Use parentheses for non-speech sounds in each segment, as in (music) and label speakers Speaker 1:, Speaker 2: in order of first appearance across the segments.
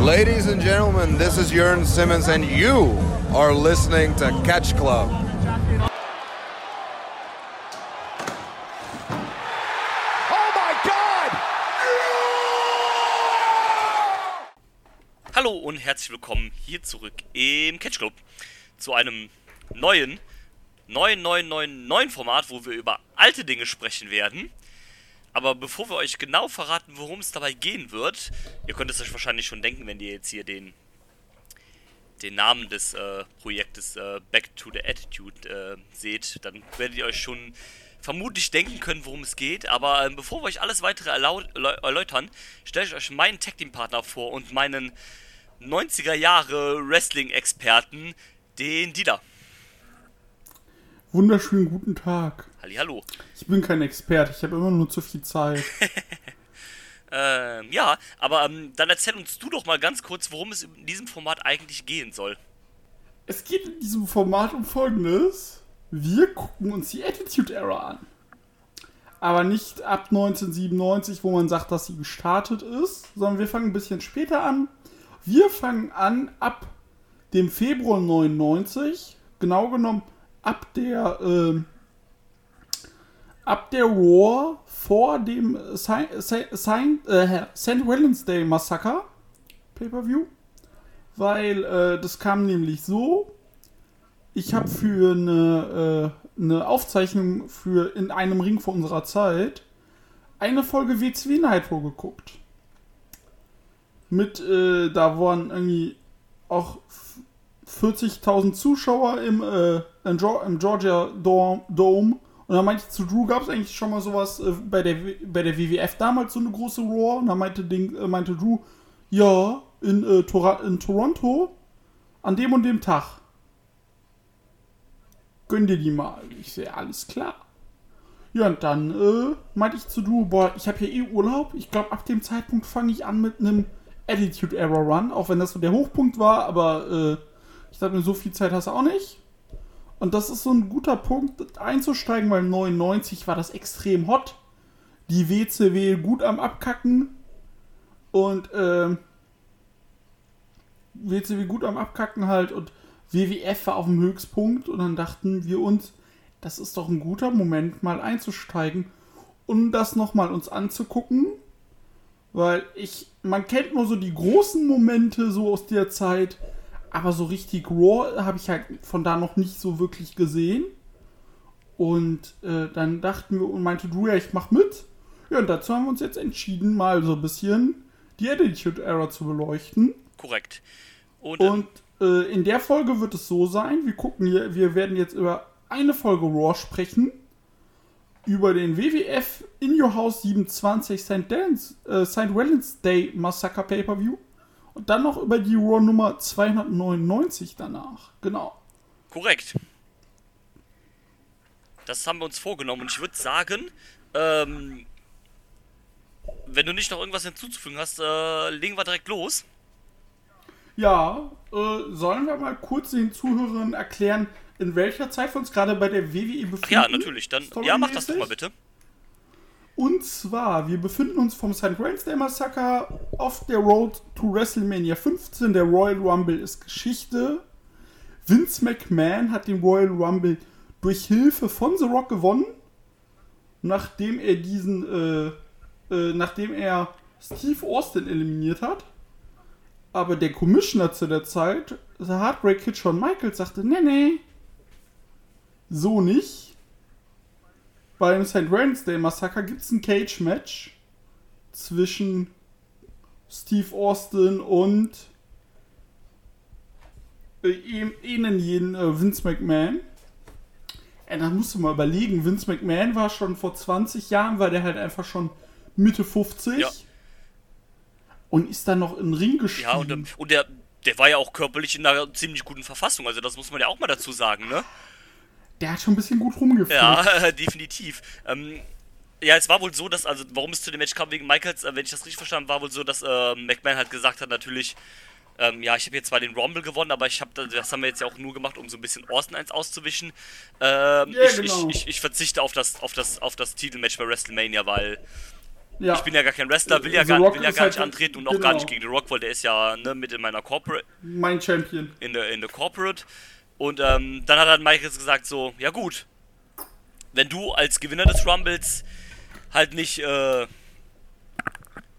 Speaker 1: Ladies and gentlemen, this is Jörn Simmons, and you are listening to Catch Club.
Speaker 2: Oh my God!
Speaker 3: Hallo und herzlich willkommen hier zurück im Catch Club zu einem neuen, neuen, neuen, neuen, neuen Format, wo wir über alte Dinge sprechen werden. Aber bevor wir euch genau verraten, worum es dabei gehen wird, ihr könnt es euch wahrscheinlich schon denken, wenn ihr jetzt hier den, den Namen des äh, Projektes äh, Back to the Attitude äh, seht, dann werdet ihr euch schon vermutlich denken können, worum es geht. Aber ähm, bevor wir euch alles weitere erläutern, stelle ich euch meinen Tag Team Partner vor und meinen 90er Jahre Wrestling-Experten, den Dieter.
Speaker 4: Wunderschönen guten Tag.
Speaker 3: Hallihallo.
Speaker 4: Ich bin kein Experte, ich habe immer nur zu viel Zeit. (laughs)
Speaker 3: Ähm, ja, aber ähm, dann erzähl uns du doch mal ganz kurz, worum es in diesem Format eigentlich gehen soll.
Speaker 4: es geht in diesem Format um Folgendes. Wir gucken uns die Attitude Era an. Aber nicht ab 1997, wo man sagt, dass sie gestartet ist, sondern wir fangen ein bisschen später an. Wir fangen an ab dem Februar 99, genau genommen ab der ähm, ab der Raw vor dem St. Äh, St. Wednesday Massacre Pay-per-View, weil äh, das kam nämlich so. Ich habe für eine, äh, eine Aufzeichnung für in einem Ring vor unserer Zeit eine Folge WCW Nitro geguckt. Mit, äh, da waren irgendwie auch 40.000 Zuschauer im, äh, im Georgia Dome. Und dann meinte ich zu Drew, gab es eigentlich schon mal sowas äh, bei, der, bei der WWF damals, so eine große Raw? Und dann meinte, Ding, äh, meinte Drew, ja, in, äh, Tora in Toronto an dem und dem Tag. Gönn dir die mal. Ich sehe, alles klar. Ja, und dann äh, meinte ich zu Drew, boah, ich habe hier eh Urlaub. Ich glaube, ab dem Zeitpunkt fange ich an mit einem Attitude Error Run, auch wenn das so der Hochpunkt war, aber äh, ich dachte mir, so viel Zeit hast du auch nicht. Und das ist so ein guter Punkt einzusteigen, weil 99 war das extrem hot. Die WCW gut am Abkacken. Und ähm, WCW gut am Abkacken halt. Und WWF war auf dem Höchstpunkt. Und dann dachten wir uns, das ist doch ein guter Moment, mal einzusteigen. Um das nochmal uns anzugucken. Weil ich, man kennt nur so die großen Momente so aus der Zeit, aber so richtig Raw habe ich halt von da noch nicht so wirklich gesehen. Und äh, dann dachten wir und meinte Drew, ja, ich mach mit. Ja, und dazu haben wir uns jetzt entschieden, mal so ein bisschen die Attitude Era zu beleuchten.
Speaker 3: Korrekt. Und,
Speaker 4: Und äh, in der Folge wird es so sein, wir gucken hier, wir werden jetzt über eine Folge Raw sprechen. Über den WWF In Your House 27 St. Dance, äh, St. Wednesday Massacre Pay-Per-View. Und dann noch über die Raw Nummer 299 danach. Genau.
Speaker 3: korrekt. Das haben wir uns vorgenommen und ich würde sagen, ähm, wenn du nicht noch irgendwas hinzuzufügen hast, äh, legen wir direkt los.
Speaker 4: Ja, äh, sollen wir mal kurz den Zuhörern erklären, in welcher Zeit wir uns gerade bei der WWE befinden?
Speaker 3: Ach ja, natürlich. Dann, ja, mach das doch mal bitte.
Speaker 4: Und zwar, wir befinden uns vom St. Wednesday Massacre auf der Road to WrestleMania 15. Der Royal Rumble ist Geschichte. Vince McMahon hat den Royal Rumble durch Hilfe von The Rock gewonnen, nachdem er diesen, äh, äh, nachdem er Steve Austin eliminiert hat. Aber der Commissioner zu der Zeit, The Heartbreak Kid Shawn Michaels, sagte, nee, nee, so nicht. Beim St. Wednesday Massaker gibt es ein Cage-Match zwischen Steve Austin und äh, ihnen jeden äh, Vince McMahon. Ey, da musst du mal überlegen, Vince McMahon war schon vor 20 Jahren, war der halt einfach schon Mitte 50
Speaker 3: Ja.
Speaker 4: und ist dann noch in den Ring gestiegen.
Speaker 3: Ja, und, und der, der war ja auch körperlich in einer ziemlich guten Verfassung, also das muss man ja auch mal dazu sagen, ne?
Speaker 4: Der hat schon ein bisschen gut rumgeführt.
Speaker 3: Ja, (laughs) definitiv. Ähm, ja, es war wohl so, dass, also warum es zu dem Match kam wegen Michaels, äh, wenn ich das richtig verstanden habe, war wohl so, dass äh, McMahon halt gesagt hat, natürlich, ähm, ja, ich habe jetzt zwar den Rumble gewonnen, aber ich habe das haben wir jetzt ja auch nur gemacht, um so ein bisschen Austin eins auszuwischen. Ähm,
Speaker 4: Ja,
Speaker 3: ich,
Speaker 4: genau.
Speaker 3: ich, ich, ich verzichte auf das, auf das, auf das Titelmatch bei WrestleMania, weil
Speaker 4: Ja.
Speaker 3: Ich bin ja gar kein Wrestler, will ja gar, will ja gar nicht
Speaker 4: halt-
Speaker 3: antreten und auch
Speaker 4: genau.
Speaker 3: gar nicht gegen The Rock, weil der ist ja ne, mit in meiner Corporate,
Speaker 4: Mein Champion.
Speaker 3: in der, in der Corporate. Und ähm, dann hat halt Michaels gesagt so, ja gut, wenn du als Gewinner des Rumbles halt nicht, äh,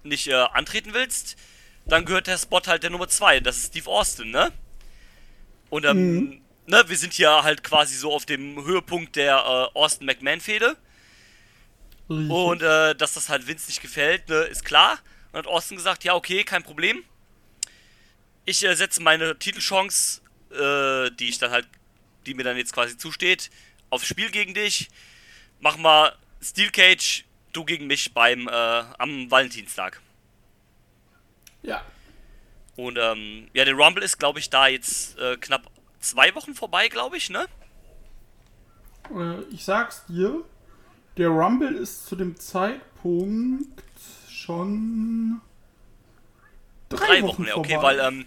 Speaker 3: nicht äh, antreten willst, dann gehört der Spot halt der Nummer 2, das ist Steve Austin, ne? Und ähm, ne, wir sind hier halt quasi so auf dem Höhepunkt der äh, Austin-McMahon-Fehde.
Speaker 4: Richtig.
Speaker 3: Und äh, dass das halt Vince nicht gefällt, ne, ist klar. Und hat Austin gesagt, ja, okay, kein Problem. Ich äh, setze meine Titelchance, äh, die ich dann halt, die mir dann jetzt quasi zusteht, aufs Spiel gegen dich. Mach mal Steel Cage, du gegen mich beim äh, am Valentinstag.
Speaker 4: ja.
Speaker 3: Und ähm, ja, der Rumble ist, glaube ich, da jetzt äh, knapp zwei Wochen vorbei, glaube ich, ne?
Speaker 4: Äh, ich sag's dir, der Rumble ist zu dem Zeitpunkt schon drei,
Speaker 3: Drei
Speaker 4: Wochen,
Speaker 3: Wochen, ja, okay,
Speaker 4: vorbei.
Speaker 3: weil, ähm,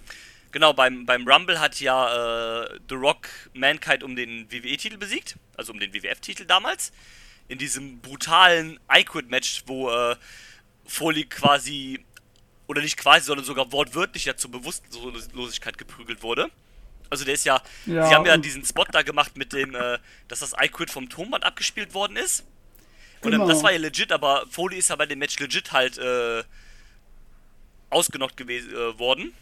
Speaker 3: genau, beim, beim Rumble hat ja äh, The Rock Mankind um den WWE-Titel besiegt, also um den WWF-Titel damals. In diesem brutalen I-Quit-Match, wo äh, Foley quasi, oder nicht quasi, sondern sogar wortwörtlich ja zur Bewusstlosigkeit geprügelt wurde. Also der ist ja,
Speaker 4: Ja,
Speaker 3: sie haben ja diesen Spot da gemacht mit dem, äh, dass das I-Quit vom Tonband abgespielt worden ist. Und
Speaker 4: Genau.
Speaker 3: das war ja legit, aber Foley ist ja bei dem Match legit halt äh, ausgenockt gewesen äh, worden.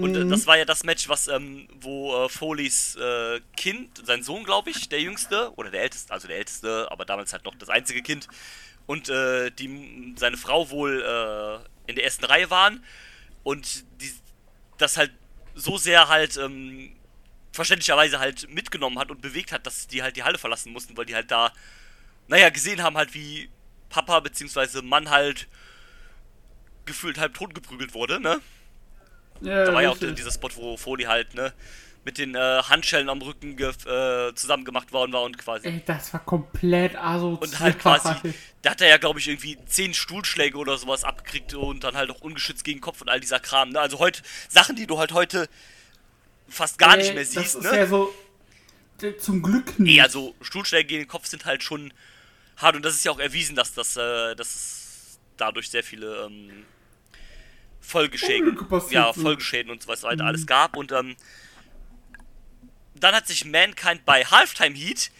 Speaker 3: Und
Speaker 4: Mhm.
Speaker 3: äh, das war ja das Match, was ähm, wo äh, Foleys äh, Kind, sein Sohn, glaube ich, der jüngste oder der älteste, also der älteste, aber damals halt noch das einzige Kind und äh, die seine Frau wohl äh, in der ersten Reihe waren und die das halt so sehr halt ähm, verständlicherweise halt mitgenommen hat und bewegt hat, dass die halt die Halle verlassen mussten, weil die halt da, naja, gesehen haben halt, wie Papa bzw. Mann halt gefühlt halb tot geprügelt wurde, ne?
Speaker 4: Ja,
Speaker 3: Da war ja auch dieser Spot, wo Foley halt, ne, mit den äh, Handschellen am Rücken äh, zusammen gemacht worden war und quasi.
Speaker 4: Ey, das war komplett asozial.
Speaker 3: Und halt quasi, da hat er ja, glaube ich, irgendwie zehn Stuhlschläge oder sowas abgekriegt und dann halt auch ungeschützt gegen den Kopf und all dieser Kram, ne? Also heute, Sachen, die du halt heute fast gar nicht
Speaker 4: Ey,
Speaker 3: mehr
Speaker 4: Das
Speaker 3: siehst,
Speaker 4: ist
Speaker 3: ne?
Speaker 4: ja so. Zum Glück nicht.
Speaker 3: Nee, also Stuhlschläge gegen den Kopf sind halt schon hart und das ist ja auch erwiesen, dass das, äh, dass dadurch sehr viele ähm, Folgeschäden, ja. Folgeschäden und so weiter halt alles gab und ähm, dann hat sich Mankind bei Halftime Heat,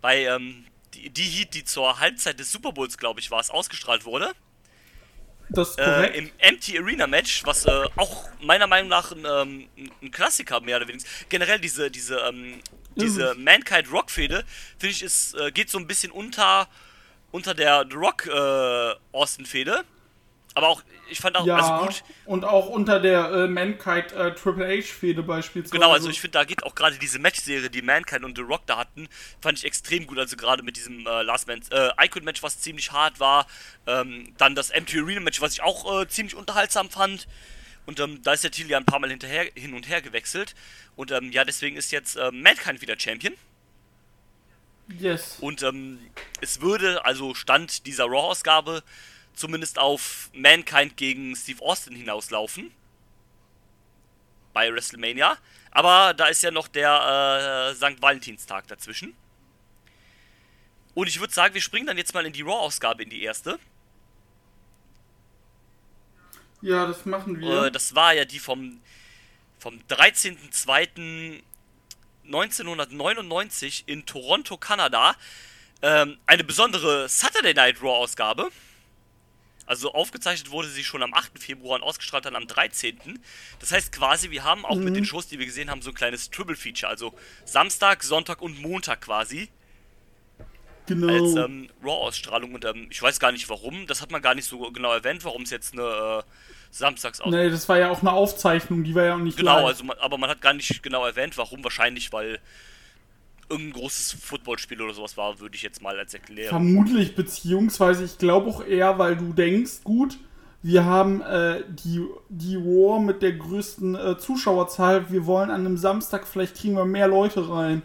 Speaker 3: bei ähm, die, die Heat, die zur Halbzeit des Super Bowls, glaube ich, war es, ausgestrahlt wurde,
Speaker 4: das ist
Speaker 3: äh,
Speaker 4: korrekt.
Speaker 3: im Empty Arena Match, was äh, auch meiner Meinung nach ein, ähm, ein Klassiker mehr oder weniger. Generell diese, diese, ähm, diese
Speaker 4: Ist
Speaker 3: Mankind Rock Fehde, finde ich, ist, äh, geht so ein bisschen unter, unter der The Rock äh, Austin Fehde. Aber auch, ich fand auch,
Speaker 4: ja,
Speaker 3: also gut,
Speaker 4: und auch unter der äh, Mankind äh, Triple H-Fehde beispielsweise.
Speaker 3: Genau, also ich finde, da geht auch gerade diese Matchserie, die Mankind und The Rock da hatten, fand ich extrem gut. Also gerade mit diesem äh, Last Man äh, Icon Match, was ziemlich hart war. Ähm, dann das Empty Arena Match, was ich auch äh, ziemlich unterhaltsam fand. Und ähm, da ist der Titel ja ein paar Mal hinterher, hin und her gewechselt. Und ähm, ja, deswegen ist jetzt ähm, Mankind wieder Champion.
Speaker 4: Yes.
Speaker 3: Und ähm, es würde, also Stand dieser Raw-Ausgabe, zumindest auf Mankind gegen Steve Austin hinauslaufen. Bei WrestleMania. Aber da ist ja noch der äh, St. Valentinstag dazwischen. Und ich würde sagen, wir springen dann jetzt mal in die Raw-Ausgabe, in die erste.
Speaker 4: Ja, das machen wir.
Speaker 3: Äh, das war ja die vom, vom 13.02.1999 in Toronto, Kanada. Ähm, eine besondere Saturday Night Raw-Ausgabe. Also aufgezeichnet wurde sie schon am 8. Februar und ausgestrahlt dann am 13. Das heißt quasi, wir haben auch mit den Shows, die wir gesehen haben, so ein kleines Triple-Feature. Also Samstag, Sonntag und Montag quasi
Speaker 4: genau.
Speaker 3: als ähm, Raw-Ausstrahlung. Und ähm, ich weiß gar nicht warum. Das hat man gar nicht so genau erwähnt, warum es jetzt eine äh, Samstags
Speaker 4: nee, das war ja auch eine Aufzeichnung, die war ja auch nicht
Speaker 3: Genau,
Speaker 4: live.
Speaker 3: also man, aber man hat gar nicht genau erwähnt, warum. Wahrscheinlich, weil irgendein großes Footballspiel oder sowas war, würde ich jetzt mal als erklären.
Speaker 4: Vermutlich, beziehungsweise ich glaube auch eher, weil du denkst, gut, wir haben äh, die, die War mit der größten äh, Zuschauerzahl, wir wollen an einem Samstag, vielleicht kriegen wir mehr Leute rein.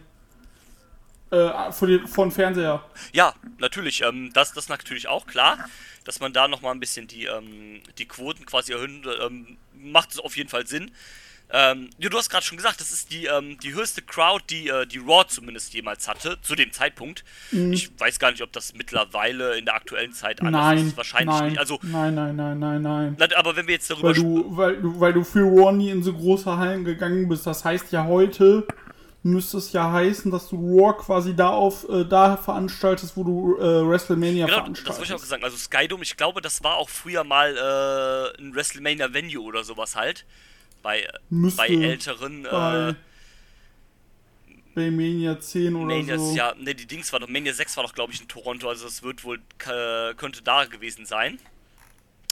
Speaker 4: Äh, von, den, von Fernseher.
Speaker 3: Ja, natürlich. Ähm, das das natürlich auch klar, dass man da nochmal ein bisschen die, ähm, die Quoten quasi erhöhen, ähm, macht es auf jeden Fall Sinn. Ähm, ja, du hast gerade schon gesagt, das ist die, ähm, die höchste Crowd, die äh, die Raw zumindest jemals hatte, zu dem Zeitpunkt.
Speaker 4: Mhm.
Speaker 3: Ich weiß gar nicht, ob das mittlerweile in der aktuellen Zeit anders
Speaker 4: Nein,
Speaker 3: ist. Wahrscheinlich
Speaker 4: nein,
Speaker 3: nicht. Also,
Speaker 4: nein, nein, nein, nein, nein.
Speaker 3: aber wenn wir jetzt darüber
Speaker 4: Weil du, weil du, weil du für Raw nie in so große Hallen gegangen bist. Das heißt ja heute müsste es ja heißen, dass du Raw quasi da auf äh, da veranstaltest, wo du äh, WrestleMania
Speaker 3: Genau, das wollte ich auch
Speaker 4: veranstaltest.
Speaker 3: sagen. Also Skydome, ich glaube, das war auch früher mal äh, ein WrestleMania-Venue oder sowas halt. Bei,
Speaker 4: Müsste
Speaker 3: bei älteren
Speaker 4: bei,
Speaker 3: äh,
Speaker 4: bei Mania 10 oder
Speaker 3: Manias,
Speaker 4: so.
Speaker 3: ja, ne, die Dings war doch, Mania 6 war doch, glaube ich, in Toronto, also das wird wohl, äh, könnte da gewesen sein.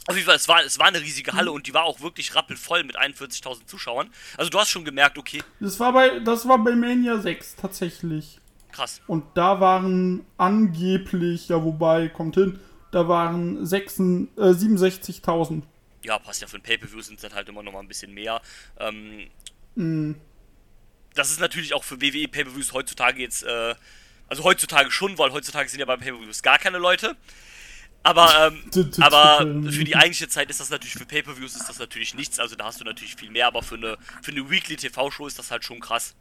Speaker 3: Auf jeden Fall, es war, es war eine riesige. Halle und die war auch wirklich rappelvoll mit 41.000 Zuschauern. Also du hast schon gemerkt, okay,
Speaker 4: Das war bei das war bei Mania 6 tatsächlich.
Speaker 3: krass.
Speaker 4: Und da waren angeblich, ja wobei, kommt hin, da waren 66, äh, 67.000.
Speaker 3: Ja, passt ja für ein Pay-Per-View sind es dann halt immer noch mal ein bisschen mehr. Ähm,
Speaker 4: Mhm.
Speaker 3: Das ist natürlich auch für WWE Pay-Per-Views heutzutage jetzt, äh, also heutzutage schon, weil heutzutage sind ja bei Pay-Per-Views gar keine Leute. Aber, ähm, (laughs) aber für die eigentliche Zeit ist das natürlich, für Pay-Per-Views ist das natürlich nichts, also da hast du natürlich viel mehr, aber für eine, für eine Weekly TV-Show ist das halt schon krass.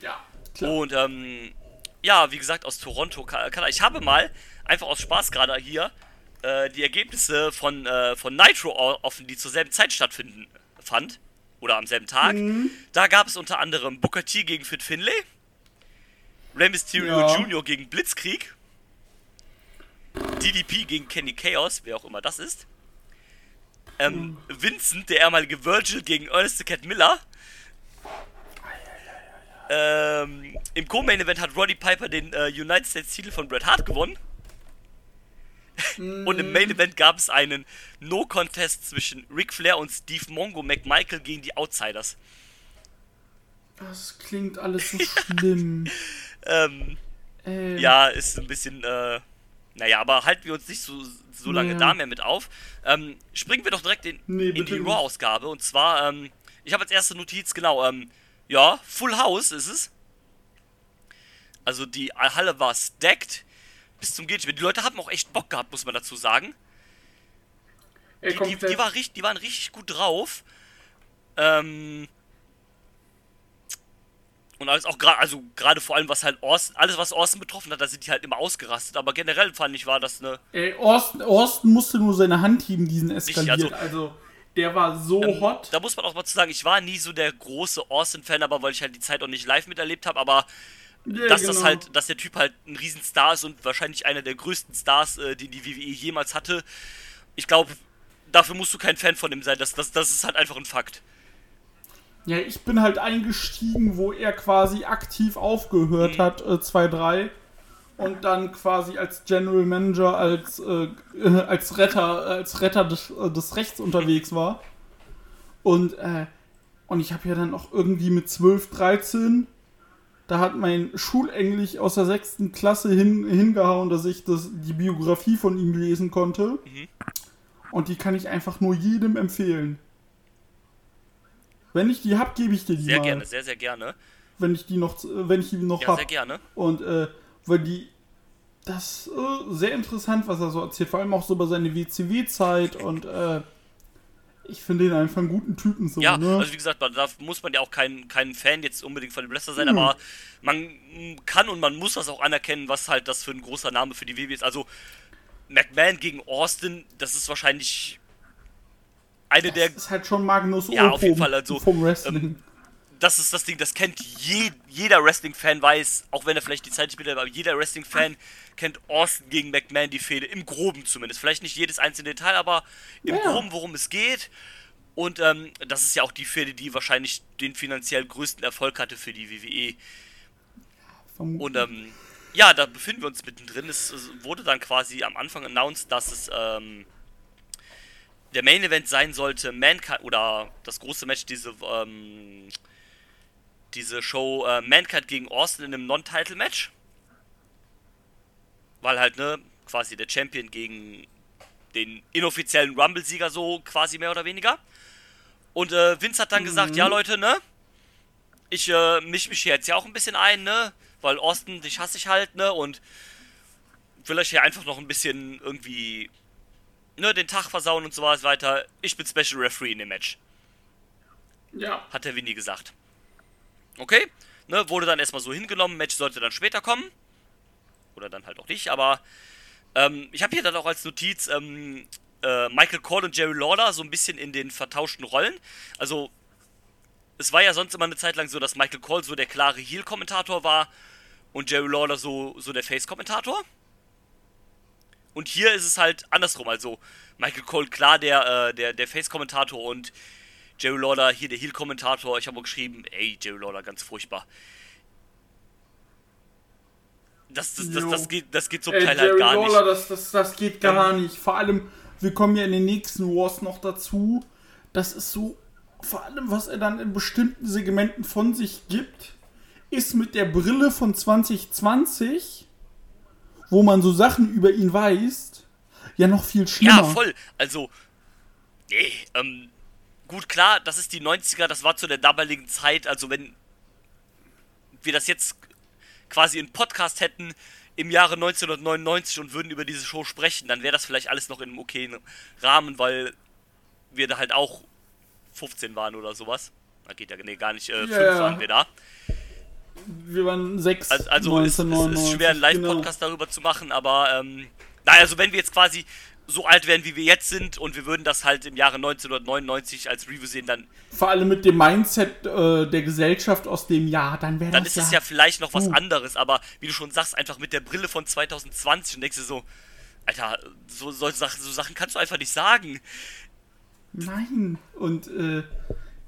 Speaker 4: Ja, klar.
Speaker 3: Und, ähm, ja, wie gesagt, aus Toronto, Ka- Kanada. Ich habe mal, einfach aus Spaß gerade hier, äh, die Ergebnisse von, äh, von Nitro offen, die zur selben Zeit stattfinden, fand. Oder am selben Tag. Da gab es unter anderem Booker T gegen Fit Finlay, Rey Mysterio
Speaker 4: Ja.
Speaker 3: Jr. gegen Blitzkrieg, DDP gegen Kenny Chaos, wer auch immer das ist. Ähm, Vincent, der ehemalige Virgil, gegen Ernest the Cat Miller. Ähm, Im Co-Main-Event hat Roddy Piper den äh, United States-Titel von Bret Hart gewonnen. Und im Main-Event gab es einen No-Contest zwischen Ric Flair und Steve Mongo McMichael gegen die Outsiders.
Speaker 4: Das klingt alles so schlimm. (laughs)
Speaker 3: Ähm,
Speaker 4: Äh,
Speaker 3: ja, ist ein bisschen, äh, naja, aber halten wir uns nicht so, so lange
Speaker 4: Ja.
Speaker 3: da mehr mit auf. Ähm, springen wir doch direkt in,
Speaker 4: Nee,
Speaker 3: in die. Raw-Ausgabe. Und zwar, ähm, ich habe als erste Notiz, genau, ähm, ja, Full House ist es. Also die Halle war stacked bis zum geht. Die Leute haben auch echt Bock gehabt, muss man dazu sagen. Die, die, die, war richtig, die waren richtig gut drauf. Ähm. Und alles auch gerade, also gerade vor allem was halt Austin, alles was Austin betroffen hat, da sind die halt immer ausgerastet. Aber generell fand ich, war das eine.
Speaker 4: Ey, Austin, Austin musste nur seine Hand heben, diesen eskaliert.
Speaker 3: also-
Speaker 4: Also, der war so hot.
Speaker 3: Da muss man auch mal zu sagen, ich war nie so der große Austin-Fan, aber weil ich halt die Zeit auch nicht live miterlebt habe, aber
Speaker 4: Ja,
Speaker 3: dass das
Speaker 4: genau.
Speaker 3: halt, dass der Typ halt ein Riesenstar ist und wahrscheinlich einer der größten Stars, äh, die die WWE jemals hatte. Ich glaube, dafür musst du kein Fan von ihm sein. Das, das, das ist halt einfach ein Fakt.
Speaker 4: Ja, ich bin halt eingestiegen, wo er quasi aktiv aufgehört
Speaker 3: Mhm.
Speaker 4: hat, äh, 2-3. Und dann quasi als General Manager, als, äh, äh, (laughs) als Retter, als Retter des, äh, des Rechts unterwegs war. Und, äh, und ich habe ja dann auch irgendwie mit 12, 13, da hat mein Schulenglisch aus der sechsten Klasse hin, hingehauen, dass ich das, die Biografie von ihm lesen konnte.
Speaker 3: Mhm.
Speaker 4: Und die kann ich einfach nur jedem empfehlen. Wenn ich die hab, gebe ich dir die
Speaker 3: Sehr
Speaker 4: mal.
Speaker 3: gerne, sehr, sehr gerne.
Speaker 4: Wenn ich die noch, wenn ich die noch
Speaker 3: Ja,
Speaker 4: hab.
Speaker 3: sehr gerne.
Speaker 4: Und äh, weil die, das äh, sehr interessant, was er so erzählt, vor allem auch so über seine WCW-Zeit (laughs) und äh, ich finde ihn einfach einen guten Typen so,
Speaker 3: Ja,
Speaker 4: ne?
Speaker 3: also wie gesagt, man- da muss man ja auch kein, kein Fan jetzt unbedingt von dem Wrestler sein,
Speaker 4: Mhm.
Speaker 3: aber man kann und man muss das auch anerkennen, was halt das für ein großer Name für die WWE ist. Also McMahon gegen Austin, das ist wahrscheinlich eine der
Speaker 4: das ist halt schon Magnus
Speaker 3: Ja, auf jeden Fall, also,
Speaker 4: vom Wrestling.
Speaker 3: Das ist das Ding, das kennt je, jeder Wrestling-Fan weiß, auch wenn er vielleicht die Zeit nicht mit hat, aber jeder Wrestling-Fan kennt Austin gegen McMahon die Fehde, im Groben zumindest. Vielleicht nicht jedes einzelne Detail, aber im
Speaker 4: ja.
Speaker 3: Groben, worum es geht. Und ähm, das ist ja auch die Fehde, die wahrscheinlich den finanziell größten Erfolg hatte für die WWE.
Speaker 4: Vermutlich.
Speaker 3: Und ähm, ja, da befinden wir uns mittendrin. Es, es wurde dann quasi am Anfang announced, dass es ähm, der Main Event sein sollte, Mankind oder das große Match, diese ähm, diese Show äh, Mankind gegen Austin in einem Non-Title-Match. Weil halt, ne, quasi der Champion gegen den inoffiziellen Rumble-Sieger so quasi mehr oder weniger. Und äh, Vince hat dann gesagt, ja Leute, ne, ich äh, misch mich hier jetzt ja auch ein bisschen ein, ne? Weil Austin, dich hasse ich halt, ne? Und will euch hier einfach noch ein bisschen irgendwie, ne, den Tag versauen und so was weiter. Ich bin Special Referee in dem Match.
Speaker 4: Ja.
Speaker 3: Hat der Winnie gesagt. Okay, ne, wurde dann erstmal so hingenommen, Match sollte dann später kommen. Oder dann halt auch nicht, aber ähm, ich habe hier dann auch als Notiz ähm, äh, Michael Cole und Jerry Lawler so ein bisschen in den vertauschten Rollen. Also, es war ja sonst immer eine Zeit lang so, dass Michael Cole so der klare Heel-Kommentator war und Jerry Lawler so, so der Face-Kommentator. Und hier ist es halt andersrum. Also, Michael Cole klar der, äh, der, der Face-Kommentator und Jerry Lawler hier der Heel-Kommentator. Ich habe auch geschrieben, ey, Jerry Lawler, ganz furchtbar. Das, das, das, das, geht, das geht zum
Speaker 4: Ey,
Speaker 3: Teil
Speaker 4: Jerry
Speaker 3: halt gar
Speaker 4: Lawler,
Speaker 3: nicht.
Speaker 4: Das, das, das geht gar nicht. Vor allem, wir kommen ja in den nächsten Wars noch dazu. Das ist so, vor allem, was er dann in bestimmten Segmenten von sich gibt, ist mit der Brille von 2020, wo man so Sachen über ihn weiß, ja noch viel schlimmer.
Speaker 3: Ja, voll. Also, nee, ähm, gut, klar, das ist die 90er, das war zu der damaligen Zeit, also wenn wir das jetzt quasi in Podcast hätten im Jahre 1999 und würden über diese Show sprechen, dann wäre das vielleicht alles noch in einem okayen Rahmen, weil wir da halt auch 15 waren oder sowas. Da geht ja nee, gar nicht, äh, 5
Speaker 4: Ja, ja.
Speaker 3: waren wir da.
Speaker 4: Wir waren sechs.
Speaker 3: Also, also es, es ist
Speaker 4: 1999,
Speaker 3: schwer, einen Live-Podcast darüber zu machen, aber ähm, naja, also wenn wir jetzt quasi so alt wären, wie wir jetzt sind und wir würden das halt im Jahre 1999 als Review sehen, dann.
Speaker 4: Vor allem mit dem Mindset äh, der Gesellschaft aus dem Jahr, dann wäre
Speaker 3: dann
Speaker 4: das
Speaker 3: ist es ja vielleicht noch was
Speaker 4: Uh.
Speaker 3: anderes, aber wie du schon sagst, einfach mit der Brille von 2020 und denkst dir so, Alter, so, solche Sachen, so Sachen kannst du einfach nicht sagen.
Speaker 4: Nein. Und äh,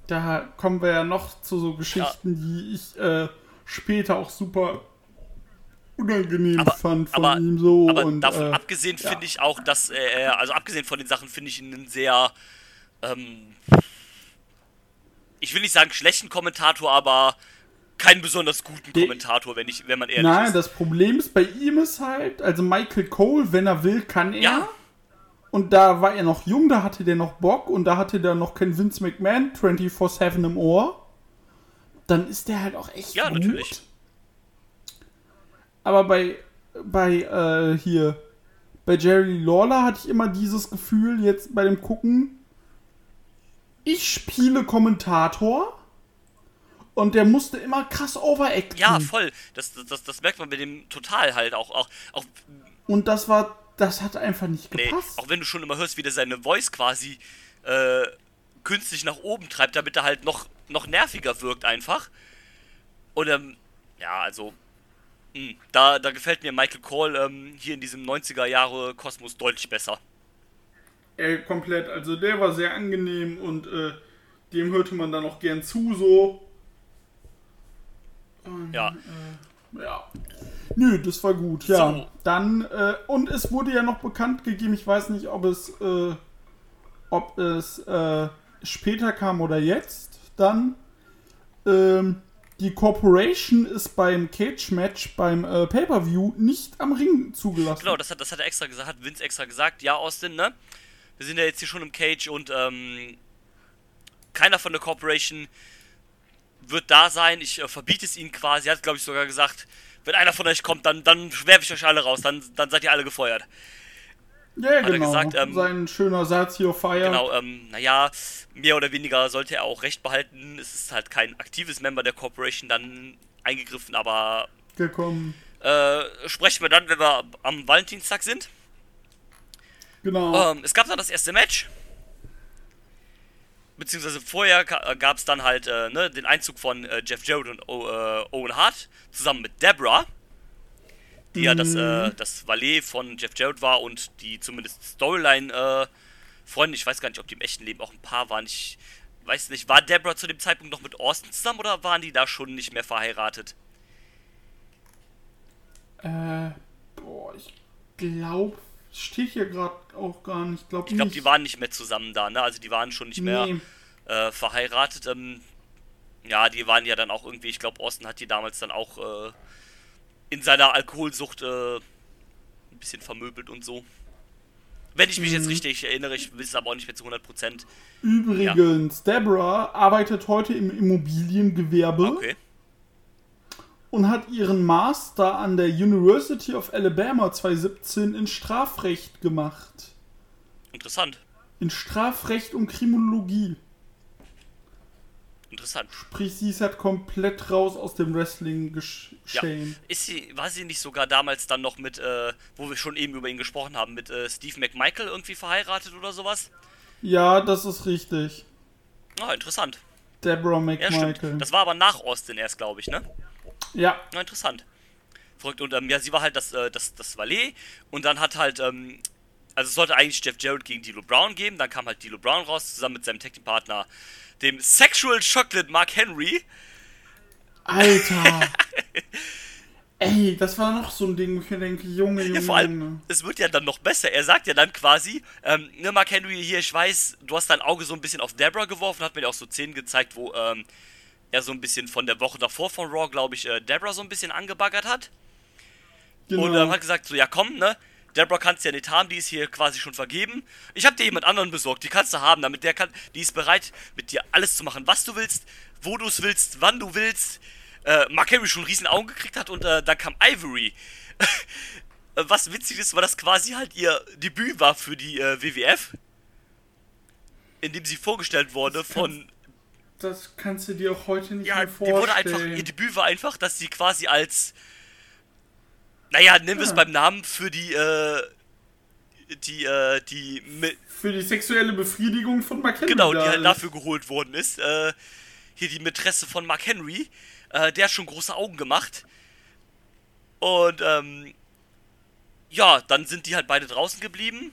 Speaker 4: da kommen wir ja noch zu so Geschichten, die ich äh, später auch super unangenehm
Speaker 3: Aber-
Speaker 4: fand von
Speaker 3: aber-
Speaker 4: ihm so.
Speaker 3: Aber
Speaker 4: und,
Speaker 3: davon
Speaker 4: äh,
Speaker 3: abgesehen
Speaker 4: ja.
Speaker 3: finde ich auch, dass er, also abgesehen von den Sachen, finde ich ihn einen sehr, ähm, ich will nicht sagen schlechten Kommentator, aber keinen besonders guten
Speaker 4: De-
Speaker 3: Kommentator, wenn ich, wenn man ehrlich
Speaker 4: Nein,
Speaker 3: ist.
Speaker 4: das Problem ist bei ihm ist halt, also Michael Cole, wenn er will, kann er.
Speaker 3: Ja.
Speaker 4: Und da war er noch jung, da hatte der noch Bock und da hatte der noch kein Vince McMahon 24-7 im Ohr. Dann ist der halt auch echt
Speaker 3: Ja,
Speaker 4: gut.
Speaker 3: natürlich.
Speaker 4: Aber bei, bei, äh, hier, bei Jerry Lawler hatte ich immer dieses Gefühl, jetzt bei dem Gucken, ich spiele Kommentator und der musste immer krass overacten.
Speaker 3: Ja, voll. Das, das, das, merkt man bei dem total halt auch. Auch, auch,
Speaker 4: Und das war, das hat einfach nicht
Speaker 3: nee,
Speaker 4: gepasst.
Speaker 3: auch wenn du schon immer hörst, wie der seine Voice quasi äh, künstlich nach oben treibt, damit er halt noch, noch nerviger wirkt einfach. Und ähm, ja, also da, da gefällt mir Michael Cole ähm, hier in diesem 90er Jahre Kosmos deutlich besser.
Speaker 4: Ey, komplett. Also der war sehr angenehm und äh, dem hörte man dann auch gern zu, so.
Speaker 3: Ja,
Speaker 4: Ja. Nö, das war gut, ja.
Speaker 3: So.
Speaker 4: Dann, äh, und es wurde ja noch bekannt gegeben, ich weiß nicht, ob es, äh, ob es äh, später kam oder jetzt, dann, ähm, die Corporation ist beim Cage-Match, beim äh, Pay-Per-View nicht am Ring zugelassen.
Speaker 3: genau, das hat, das hat er extra gesagt, hat Vince extra gesagt. Ja, Austin, ne? Wir sind ja jetzt hier schon im Cage und ähm, keiner von der Corporation wird da sein. Ich äh, verbiete es ihnen quasi. Er hat, glaube ich, sogar gesagt, wenn einer von euch kommt, dann, dann werfe ich euch alle raus. Dann, dann seid ihr alle gefeuert.
Speaker 4: Ja,
Speaker 3: er
Speaker 4: genau.
Speaker 3: gesagt, ähm,
Speaker 4: Sein schöner Satz hier, Fire.
Speaker 3: Genau, ähm, naja, mehr oder weniger sollte er auch recht behalten. Es ist halt kein aktives Member der Corporation dann eingegriffen, aber
Speaker 4: gekommen.
Speaker 3: äh, sprechen wir dann, wenn wir am Valentinstag sind.
Speaker 4: Genau.
Speaker 3: Ähm, es gab dann das erste Match. Beziehungsweise vorher gab es dann halt äh, ne, den Einzug von äh, Jeff Jarrett und o äh, Owen Hart zusammen mit Deborah, die ja das, äh, das Valet von Jeff Jarrett war und die zumindest Storyline äh, ich weiß gar nicht, ob die im echten Leben auch ein Paar waren, ich weiß nicht, war Deborah zu dem Zeitpunkt noch mit Austin zusammen oder waren die da schon nicht mehr verheiratet?
Speaker 4: Äh, boah, ich glaube, steht hier gerade auch gar nicht. Ich glaube nicht.
Speaker 3: die waren nicht mehr zusammen da, ne? Also die waren schon nicht mehr
Speaker 4: Nee.
Speaker 3: äh, verheiratet. Ähm, ja, die waren ja dann auch irgendwie, ich glaube, Austin hat die damals dann auch äh, in seiner Alkoholsucht äh, ein bisschen vermöbelt und so. Wenn ich mich
Speaker 4: Mhm.
Speaker 3: jetzt richtig erinnere, ich weiß es aber auch nicht mehr zu 100%.
Speaker 4: Übrigens, Deborah arbeitet heute im Immobiliengewerbe
Speaker 3: Okay.
Speaker 4: und hat ihren Master an der University of Alabama 2017 in Strafrecht gemacht.
Speaker 3: Interessant.
Speaker 4: In Strafrecht und Kriminologie.
Speaker 3: Interessant.
Speaker 4: Sprich, sie ist halt komplett raus aus dem Wrestling-Geschehen.
Speaker 3: Ja. Ist sie, war sie nicht sogar damals dann noch mit, äh, wo wir schon eben über ihn gesprochen haben, mit äh, Steve McMichael irgendwie verheiratet oder sowas?
Speaker 4: Ja, das ist richtig.
Speaker 3: Ah, interessant.
Speaker 4: Deborah
Speaker 3: Ja,
Speaker 4: McMichael.
Speaker 3: stimmt. Das war aber nach Austin erst, glaube ich, ne?
Speaker 4: Ja,
Speaker 3: Ja, interessant. Verrückt. Und ähm, ja, sie war halt das, äh, das, das Valet. Und dann hat halt, ähm, also es sollte eigentlich Jeff Jarrett gegen D'Lo Brown geben. Dann kam halt D'Lo Brown raus, zusammen mit seinem Tag-Team-Partner, dem Sexual Chocolate Mark Henry.
Speaker 4: Alter. (laughs) Ey, das war noch so ein Ding, wo ich mir denke, Junge, Junge,
Speaker 3: Ja, vor allem,
Speaker 4: Junge.
Speaker 3: es wird ja dann noch besser. Er sagt ja dann quasi, ähm, ne, Mark Henry, hier, ich weiß, du hast dein Auge so ein bisschen auf Deborah geworfen, hat mir ja auch so Szenen gezeigt, wo ähm, er so ein bisschen von der Woche davor von Raw, glaube ich, äh, Deborah so ein bisschen angebaggert hat.
Speaker 4: Genau.
Speaker 3: Und ähm, hat gesagt, so, ja komm, ne, Deborah kannst du ja nicht haben, die ist hier quasi schon vergeben. Ich habe dir jemand anderen besorgt, die kannst du haben, damit der kann, die ist bereit, mit dir alles zu machen, was du willst, wo du es willst, wann du willst. Äh, Mark Henry schon riesen Augen gekriegt hat und äh, dann kam Ivory. (laughs) Äh, was witzig ist, war das quasi halt ihr Debüt war für die äh, WWF. In dem sie vorgestellt wurde von.
Speaker 4: das kannst du dir auch heute nicht
Speaker 3: Ja,
Speaker 4: mehr
Speaker 3: die
Speaker 4: vorstellen.
Speaker 3: wurde einfach. Ihr Debüt war einfach, dass sie quasi als. Naja, nennen wir es
Speaker 4: Ja.
Speaker 3: beim Namen für die, äh. Die, äh, die.
Speaker 4: Für die sexuelle Befriedigung von Mark Henry
Speaker 3: Genau, die halt dafür geholt worden ist. Äh, hier die Mätresse von Mark Henry. Äh, der hat schon große Augen gemacht. Und, ähm. Ja, dann sind die halt beide draußen geblieben.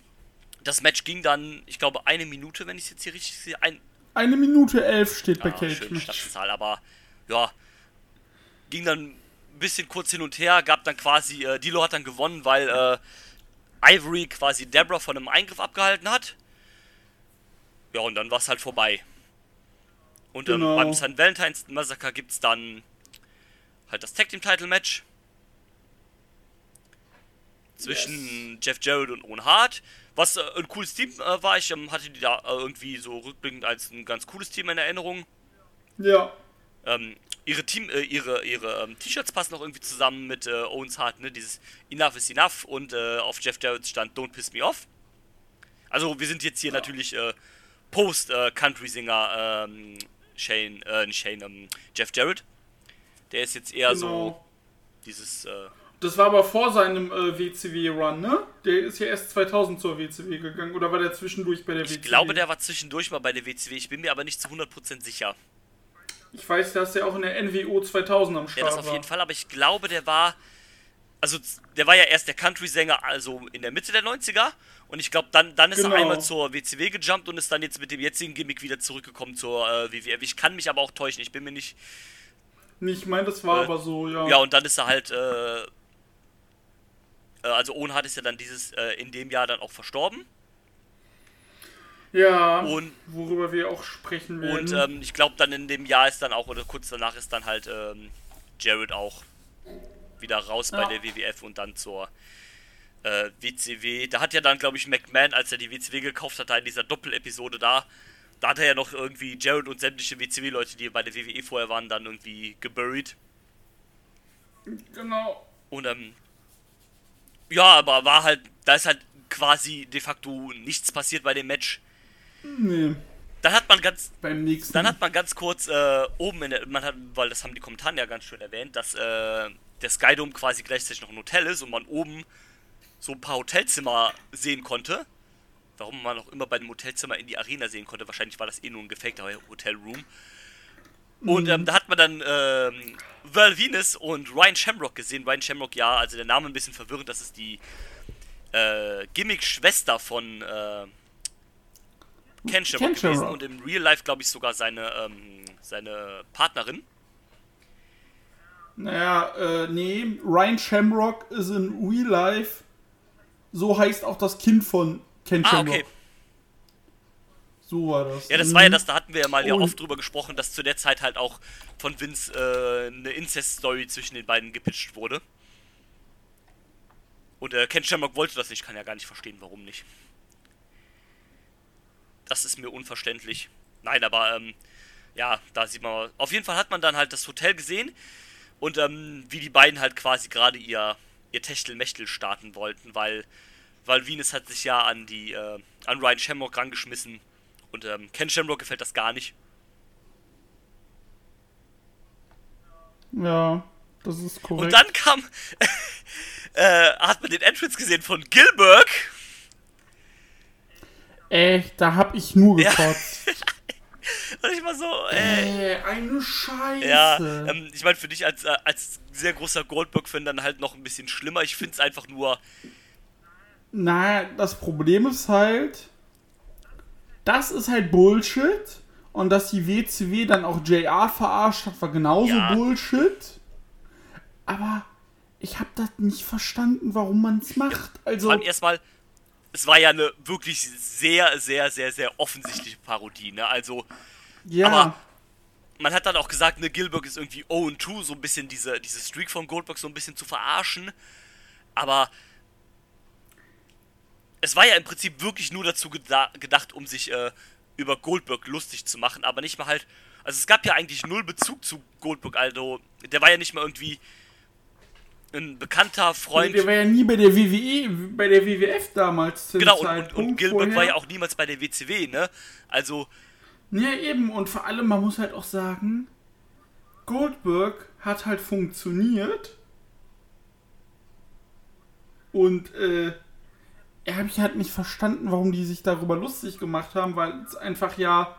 Speaker 3: Das Match ging dann, ich glaube, eine Minute, wenn ich es jetzt hier richtig sehe. Ein,
Speaker 4: Eine Minute elf steht bei
Speaker 3: ja,
Speaker 4: Cage
Speaker 3: schöne
Speaker 4: Match.
Speaker 3: Stadtzahl, aber ja, ging dann ein bisschen kurz hin und her, gab dann quasi, äh, Dilo hat dann gewonnen, weil äh, Ivory quasi Deborah von einem Eingriff abgehalten hat. Ja, und dann war es halt vorbei. Und ähm,
Speaker 4: Genau.
Speaker 3: beim St. Valentine's Massacre gibt es dann halt das Tag Team Title Match zwischen Jeff Jarrett und Owen Hart. Was äh, ein cooles Team äh, war. Ich ähm, hatte die da äh, irgendwie so rückblickend als ein ganz cooles Team in Erinnerung.
Speaker 4: Ja.
Speaker 3: Ähm, ihre Team, äh, ihre, ihre ähm, T-Shirts passen auch irgendwie zusammen mit äh, Owens Hart, ne? Dieses Enough is Enough und äh, auf Jeff Jarrett stand Don't Piss Me Off. Also wir sind jetzt hier natürlich äh, Post-Country-Singer ähm, Shane, äh, nicht Shane, ähm, Jeff Jarrett. Der ist jetzt eher so
Speaker 4: Genau.
Speaker 3: dieses, äh,
Speaker 4: Das war aber vor seinem äh, WCW-Run, ne? Der ist ja erst 2000 zur WCW gegangen. Oder war der zwischendurch bei der WCW?
Speaker 3: ich glaube, der war zwischendurch mal bei der WCW, ich bin mir aber nicht zu 100% sicher.
Speaker 4: Ich weiß, dass der auch in der NWO 2000 am
Speaker 3: Ja,
Speaker 4: Start
Speaker 3: das auf
Speaker 4: war.
Speaker 3: jeden Fall, aber ich glaube, der war. Also, der war ja erst der Country-Sänger, also in der Mitte der 90er. Und ich glaube, dann, dann ist
Speaker 4: Genau.
Speaker 3: er einmal zur WCW gejumpt und ist dann jetzt mit dem jetzigen Gimmick wieder zurückgekommen zur äh, WWF. Ich kann mich aber auch täuschen, ich bin mir nicht.
Speaker 4: Nee, Ich meine, das war
Speaker 3: Äh,
Speaker 4: aber so, ja.
Speaker 3: Ja, und dann ist er halt. Äh, äh, also, Owen Hart ist ja dann dieses, äh, in dem Jahr dann auch verstorben.
Speaker 4: Ja,
Speaker 3: Und-
Speaker 4: worüber wir auch sprechen werden.
Speaker 3: Und ähm, ich glaube, dann in dem Jahr ist dann auch, oder kurz danach ist dann halt ähm, Jared auch wieder raus
Speaker 4: Ja.
Speaker 3: bei der WWF und dann zur äh, WCW. Da hat ja dann, glaube ich, McMahon, als er die WCW gekauft hat, da in dieser Doppelepisode da, da hat er ja noch irgendwie Jared und sämtliche WCW-Leute, die bei der WWE vorher waren, dann irgendwie geburied.
Speaker 4: genau.
Speaker 3: Und ähm, ja, aber war halt, da ist halt quasi de facto nichts passiert bei dem Match.
Speaker 4: Nee,
Speaker 3: Dann hat man ganz,
Speaker 4: beim nächsten.
Speaker 3: Dann hat man ganz kurz äh, oben in der, man hat, weil das haben die Kommentare ja ganz schön erwähnt, dass äh, der Skydome quasi gleichzeitig noch ein Hotel ist und man oben so ein paar Hotelzimmer sehen konnte. Warum man auch immer bei dem Hotelzimmer in die Arena sehen konnte. Wahrscheinlich war das eh nur ein gefakter Hotelroom. Und ähm, da hat man dann ähm, Val Venus und Ryan Shamrock gesehen. Ryan Shamrock, ja, also der Name ein bisschen verwirrend. Das ist die äh, Gimmick-Schwester von äh, Ken Shamrock
Speaker 4: Ken
Speaker 3: gewesen und im Real Life, glaube ich, sogar seine, ähm, seine Partnerin.
Speaker 4: Naja, äh, nee, Ryan Shamrock ist in Real Life. So heißt auch das Kind von Ken
Speaker 3: Ah,
Speaker 4: Shamrock.
Speaker 3: okay.
Speaker 4: So war das.
Speaker 3: Ja, das
Speaker 4: Mhm.
Speaker 3: war ja das, da hatten wir ja mal ja
Speaker 4: Oh.
Speaker 3: oft drüber gesprochen, dass zu der Zeit halt auch von Vince äh, eine Incest-Story zwischen den beiden gepitcht wurde. Und äh, Ken Shamrock wollte das nicht, kann ja gar nicht verstehen, warum nicht. Das ist mir unverständlich. Nein, aber ähm, ja, da sieht man. Auf jeden Fall hat man dann halt das Hotel gesehen und ähm, wie die beiden halt quasi gerade ihr, ihr Techtelmechtel starten wollten, weil, weil Venus hat sich ja an die äh, an Ryan Shamrock rangeschmissen und ähm, Ken Shamrock gefällt das gar nicht.
Speaker 4: Ja, das ist korrekt.
Speaker 3: Und dann kam, (laughs) äh, hat man den Entrance gesehen von Gilbert.
Speaker 4: Ey, da hab ich nur
Speaker 3: Ja.
Speaker 4: gekotzt. (laughs)
Speaker 3: Und ich war so, äh,
Speaker 4: Ey, eine Scheiße.
Speaker 3: ja, ähm, ich meine, für dich als, äh, als sehr großer Goldberg-Fan dann halt noch ein bisschen schlimmer. Ich finde es einfach nur,
Speaker 4: Na, das Problem ist halt, das ist halt Bullshit. Und dass die WCW dann auch JR verarscht hat, war genauso
Speaker 3: Ja.
Speaker 4: Bullshit. Aber ich habe das nicht verstanden, warum man es macht. Also,
Speaker 3: vor allem erstmal, es war ja eine wirklich sehr, sehr, sehr, sehr offensichtliche Parodie, ne? Also,
Speaker 4: ja,
Speaker 3: aber- man hat dann auch gesagt, ne, Gilbert ist irgendwie 0 und 2, so ein bisschen diese, diese Streak von Goldberg so ein bisschen zu verarschen. Aber es war ja im Prinzip wirklich nur dazu geda gedacht, um sich äh, über Goldberg lustig zu machen, aber nicht mal halt. Also es gab ja eigentlich null Bezug zu Goldberg, also der war ja nicht mal irgendwie ein bekannter Freund.
Speaker 4: der war ja nie bei der WWE, bei der WWF damals.
Speaker 3: genau, und, und, und Gilbert
Speaker 4: vorher.
Speaker 3: war ja auch niemals bei der WCW, ne? Also,
Speaker 4: Ja, eben. Und vor allem, man muss halt auch sagen, Goldberg hat halt funktioniert. Und äh, er habe ich halt nicht verstanden, warum die sich darüber lustig gemacht haben, weil es einfach ja.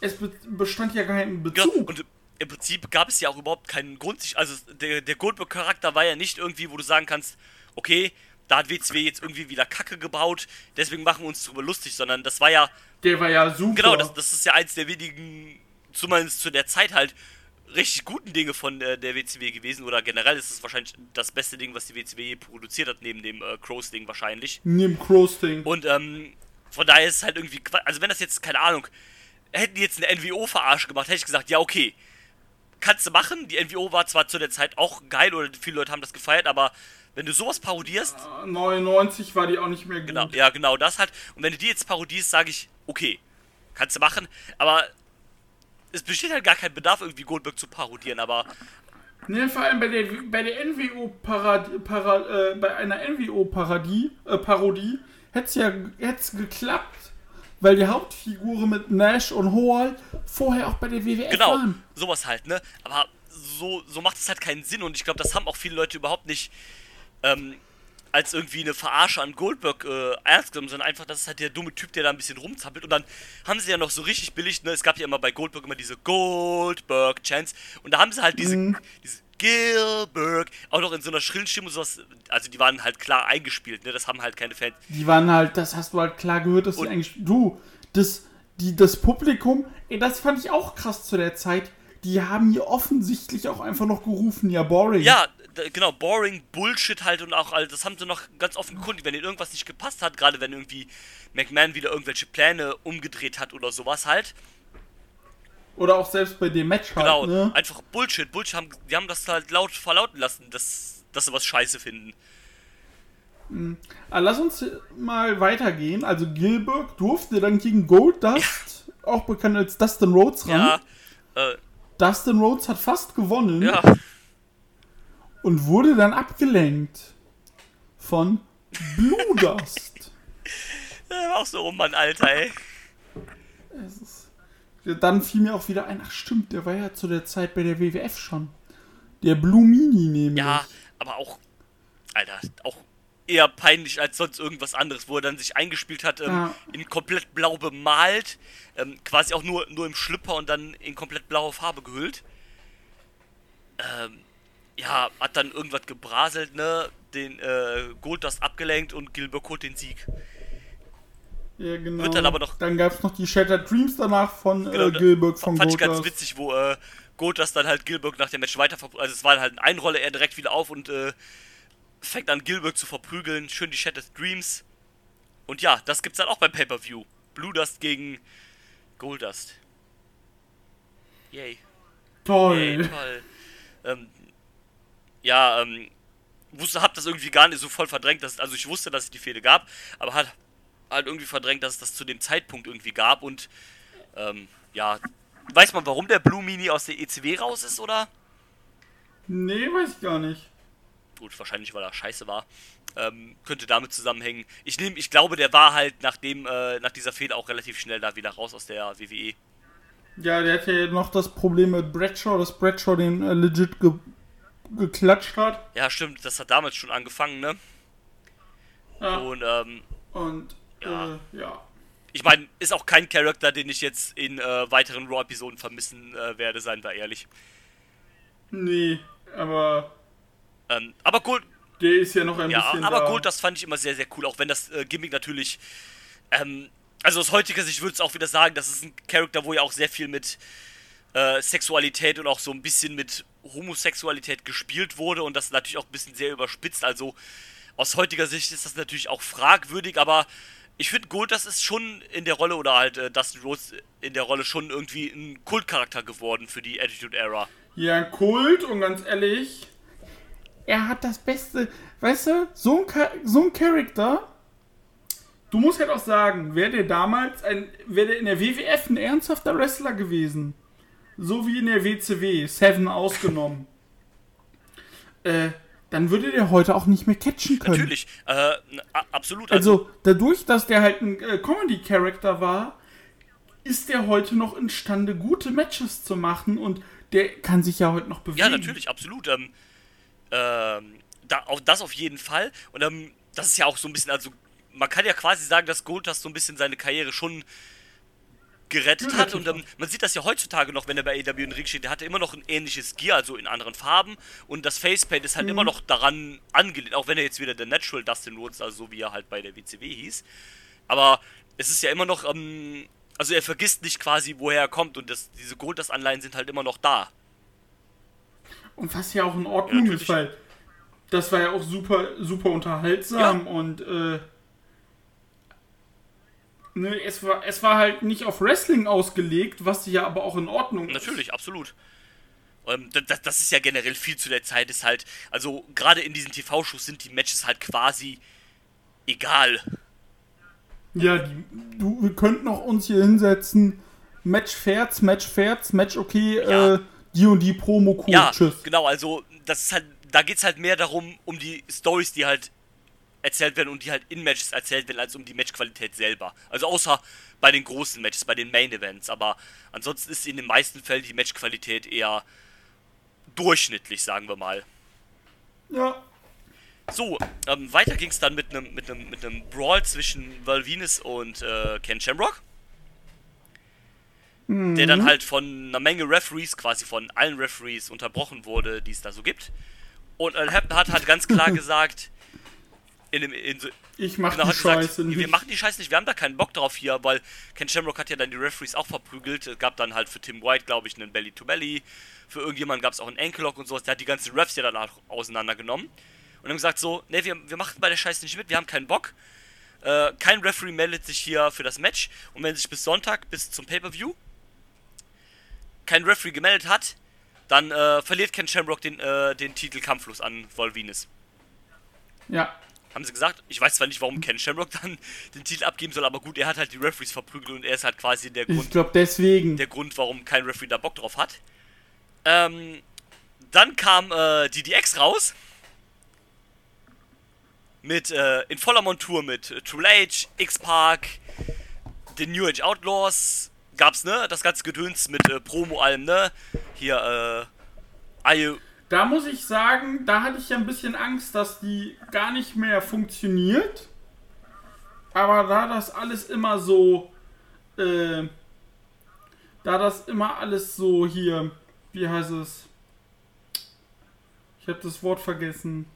Speaker 4: Es be bestand ja kein
Speaker 3: genau,
Speaker 4: Bezug.
Speaker 3: und im Prinzip gab es ja auch überhaupt keinen Grund, sich, also der, der Goldberg-Charakter war ja nicht irgendwie, wo du sagen kannst, okay, da hat WCW jetzt irgendwie wieder Kacke gebaut, deswegen machen wir uns drüber lustig, sondern das war ja,
Speaker 4: Der war ja super.
Speaker 3: genau, das, das ist ja eins der wenigen, zumindest zu der Zeit halt, richtig guten Dinge von äh, der WCW gewesen, oder generell ist es wahrscheinlich das beste Ding, was die WCW je produziert hat, neben dem äh, Crows-Ding wahrscheinlich.
Speaker 4: Neben Cross-Ding.
Speaker 3: Und ähm, von daher ist es halt irgendwie, also wenn das jetzt, keine Ahnung, hätten die jetzt eine NWO-Verarsche gemacht, hätte ich gesagt, ja, okay, kannst du machen. Die NWO war zwar zu der Zeit auch geil oder viele Leute haben das gefeiert, aber wenn du sowas parodierst,
Speaker 4: 99 war die auch nicht mehr gut.
Speaker 3: genau, ja, genau das halt. Und wenn du die jetzt parodierst, sage ich, okay, kannst du machen, aber es besteht halt gar kein Bedarf, irgendwie Goldberg zu parodieren, aber
Speaker 4: Ne, vor allem bei der, bei der NWO-Parodie, para, äh, bei einer NWO-Parodie, äh, Parodie, hätte es ja hätt's geklappt, weil die Hauptfiguren mit Nash und Hall vorher auch bei der WWF
Speaker 3: Genau,
Speaker 4: waren.
Speaker 3: sowas halt, ne? Aber so, so macht es halt keinen Sinn und ich glaube, das haben auch viele Leute überhaupt nicht ähm, als irgendwie eine Verarsche an Goldberg äh, ernst genommen, sondern einfach, das ist halt der dumme Typ, der da ein bisschen rumzappelt und dann haben sie ja noch so richtig billig, ne? Es gab ja immer bei Goldberg immer diese Goldberg-Chance und da haben sie halt diese,
Speaker 4: Mhm.
Speaker 3: diese Gilberg auch noch in so einer schrillen Stimme und sowas, also die waren halt klar eingespielt, ne? Das haben halt keine Fans.
Speaker 4: Die waren halt, das hast du halt klar gehört, dass die
Speaker 3: Und-
Speaker 4: eigentlich, du, das, die, das Publikum, ey, das fand ich auch krass zu der Zeit, die haben hier offensichtlich auch einfach noch gerufen, ja, boring.
Speaker 3: Ja, genau, boring, Bullshit halt und auch, halt, das haben sie noch ganz offen gekundigt, wenn ihnen irgendwas nicht gepasst hat, gerade wenn irgendwie McMahon wieder irgendwelche Pläne umgedreht hat oder sowas halt.
Speaker 4: Oder auch selbst bei dem Match halt,
Speaker 3: Genau,
Speaker 4: ne?
Speaker 3: einfach Bullshit, Bullshit, haben, die haben das halt laut verlauten lassen, dass, dass sie was scheiße finden.
Speaker 4: Ah, lass uns mal weitergehen. Also Gilbert durfte dann gegen Goldust, auch bekannt als Dustin Rhodes, ran.
Speaker 3: Ja, äh,
Speaker 4: Dustin Rhodes hat fast gewonnen
Speaker 3: ja,
Speaker 4: und wurde dann abgelenkt von Blue Dust. (laughs)
Speaker 3: auch so, oh Mann, Alter, ey.
Speaker 4: Dann fiel mir auch wieder ein, ach stimmt, der war ja zu der Zeit bei der WWF schon. Der Blue Mini nämlich.
Speaker 3: Ja, aber auch, Alter, auch eher peinlich als sonst irgendwas anderes, wo er dann sich eingespielt hat, ähm,
Speaker 4: Ja.
Speaker 3: in komplett blau bemalt, ähm, quasi auch nur, nur im Schlüpper und dann in komplett blaue Farbe gehüllt. Ähm, ja, hat dann irgendwas gebraselt, ne, den äh, Goldust abgelenkt und Gilbert holt den Sieg.
Speaker 4: Ja, genau.
Speaker 3: Wird dann aber noch-
Speaker 4: Dann gab es noch die Shattered Dreams danach von
Speaker 3: Genau,
Speaker 4: äh, Gilbert von
Speaker 3: Fand ich ganz witzig, wo äh, Goldust dann halt Gilbert nach dem Match weiter Also es war halt ein Einrolle, er direkt wieder auf und äh, fängt an Gilbert zu verprügeln. Schön die Shattered Dreams. Und ja, das gibt's dann auch beim Pay-Per-View. Blue Dust gegen Goldust. Yay.
Speaker 4: Toll.
Speaker 3: Yay, toll. Ähm, ja, ähm, wusste, hab das irgendwie gar nicht so voll verdrängt, dass, also ich wusste, dass es die Fehde gab, aber hat halt irgendwie verdrängt, dass es das zu dem Zeitpunkt irgendwie gab und ähm, ja, weiß man, warum der Blue Mini aus der ECW raus ist, oder?
Speaker 4: Nee, weiß ich gar nicht.
Speaker 3: Gut, wahrscheinlich, weil er scheiße war. Ähm, könnte damit zusammenhängen. Ich nehme, ich glaube, der war halt nach dem, äh, nach dieser Fehde auch relativ schnell da wieder raus aus der WWE.
Speaker 4: Ja, der hatte ja noch das Problem mit Bradshaw, dass Bradshaw den äh, legit ge geklatscht hat.
Speaker 3: Ja, stimmt, das hat damals schon angefangen, ne?
Speaker 4: Ja.
Speaker 3: Und, ähm,
Speaker 4: Und
Speaker 3: Ja.
Speaker 4: Äh, ja.
Speaker 3: ich meine, ist auch kein Charakter, den ich jetzt in äh, weiteren Raw-Episoden vermissen äh, werde, seien wir ehrlich.
Speaker 4: Nee, aber
Speaker 3: Ähm, aber Gold,
Speaker 4: der ist ja noch ein
Speaker 3: ja,
Speaker 4: bisschen.
Speaker 3: aber
Speaker 4: da.
Speaker 3: Gold, das fand ich immer sehr, sehr cool, auch wenn das äh, Gimmick natürlich, ähm, also aus heutiger Sicht würde es auch wieder sagen, das ist ein Charakter, wo ja auch sehr viel mit äh, Sexualität und auch so ein bisschen mit Homosexualität gespielt wurde und das natürlich auch ein bisschen sehr überspitzt, also aus heutiger Sicht ist das natürlich auch fragwürdig, aber ich finde Gold, das ist schon in der Rolle oder halt äh, Dustin Rhodes in der Rolle schon irgendwie ein Kultcharakter geworden für die Attitude Era.
Speaker 4: Ja, ein Kult und ganz ehrlich, er hat das Beste. Weißt du, so ein, so ein Charakter, du musst halt auch sagen, wäre der damals ein, wäre der in der WWF ein ernsthafter Wrestler gewesen, so wie in der WCW, Seven ausgenommen, äh, dann würde der heute auch nicht mehr catchen können.
Speaker 3: Natürlich, äh, absolut.
Speaker 4: Also, dadurch, dass der halt ein äh, Comedy-Charakter war, ist der heute noch imstande, gute Matches zu machen und der kann sich ja heute noch bewegen.
Speaker 3: Ja, natürlich, absolut. Ähm, ähm, da, auf, das auf jeden Fall. Und ähm, das ist ja auch so ein bisschen, also man kann ja quasi sagen, dass Goldust so ein bisschen seine Karriere schon gerettet hat. Und ähm, man sieht das ja heutzutage noch, wenn er bei AW in den Ring steht. Der hatte immer noch ein ähnliches Gear, also in anderen Farben. Und das Facepaint ist halt immer noch daran angelehnt, auch wenn er jetzt wieder der Natural Dustin Rhodes, also so wie er halt bei der WCW hieß. Aber es ist ja immer noch, ähm, also er vergisst nicht quasi, woher er kommt. Und das, diese Goldust-Anleihen sind halt immer noch da.
Speaker 4: Und was ja auch in Ordnung
Speaker 3: Ja,
Speaker 4: ist, weil das war ja auch super, super unterhaltsam und äh, ne, es, war, es war halt nicht auf Wrestling ausgelegt, was ja aber auch in Ordnung ist.
Speaker 3: Natürlich, absolut. Ähm, das, das ist ja generell viel zu der Zeit, ist halt, also gerade in diesen TV-Shows sind die Matches halt quasi egal.
Speaker 4: Ja, die, du, wir könnten auch uns hier hinsetzen, Match Fairts, Match Fairts, Match okay,
Speaker 3: Ja.
Speaker 4: äh, die und die Promo cool,
Speaker 3: Ja,
Speaker 4: tschüss.
Speaker 3: genau, also das ist halt, da geht's halt mehr darum, um die Stories, die halt erzählt werden und die halt in Matches erzählt werden, als um die Matchqualität selber. Also außer bei den großen Matches, bei den Main Events, aber ansonsten ist in den meisten Fällen die Matchqualität eher durchschnittlich, sagen wir mal.
Speaker 4: Ja,
Speaker 3: So, ähm, weiter ging es dann mit einem mit mit Brawl zwischen Val Venus und äh, Ken Shamrock. Der dann halt von einer Menge Referees, quasi von allen Referees unterbrochen wurde, die es da so gibt. Und Al Hampton hat halt ganz klar (laughs) gesagt, in dem, in so,
Speaker 4: ich mach die
Speaker 3: gesagt,
Speaker 4: Scheiße
Speaker 3: wir
Speaker 4: nicht.
Speaker 3: machen die Scheiße nicht, wir haben da keinen Bock drauf hier, weil Ken Shamrock hat ja dann die Referees auch verprügelt. Es gab dann halt für Tim White, glaube ich, einen Belly-to-Belly. Für irgendjemanden gab es auch einen Ankle-Lock und sowas. Der hat die ganzen Refs ja dann auch auseinandergenommen. Und haben gesagt so, ne, wir, wir machen bei der Scheiße nicht mit, wir haben keinen Bock. Äh, kein Referee meldet sich hier für das Match. Und wenn sich bis Sonntag, bis zum Pay-Per-View, kein Referee gemeldet hat, dann äh, verliert Ken Shamrock den, äh, den Titel kampflos an Volvinus.
Speaker 4: Ja,
Speaker 3: Haben sie gesagt, ich weiß zwar nicht, warum Ken Shamrock dann (laughs) den Titel abgeben soll, aber gut, er hat halt die Referees verprügelt und er ist halt quasi der
Speaker 4: ich
Speaker 3: Grund,
Speaker 4: glaube deswegen.
Speaker 3: der Grund, warum kein Referee da Bock drauf hat. Ähm, dann kam äh, DDX raus. Mit, äh, in voller Montur mit äh, Triple H, X-Park, den New Age Outlaws. Gab's, ne? Das ganze Gedöns mit äh, Promo-Alben, ne? Hier, äh, Ayu.
Speaker 4: Da muss ich sagen, da hatte ich ja ein bisschen Angst, dass die gar nicht mehr funktioniert. Aber da das alles immer so, äh, da das immer alles so hier, wie heißt es? Ich habe das Wort vergessen.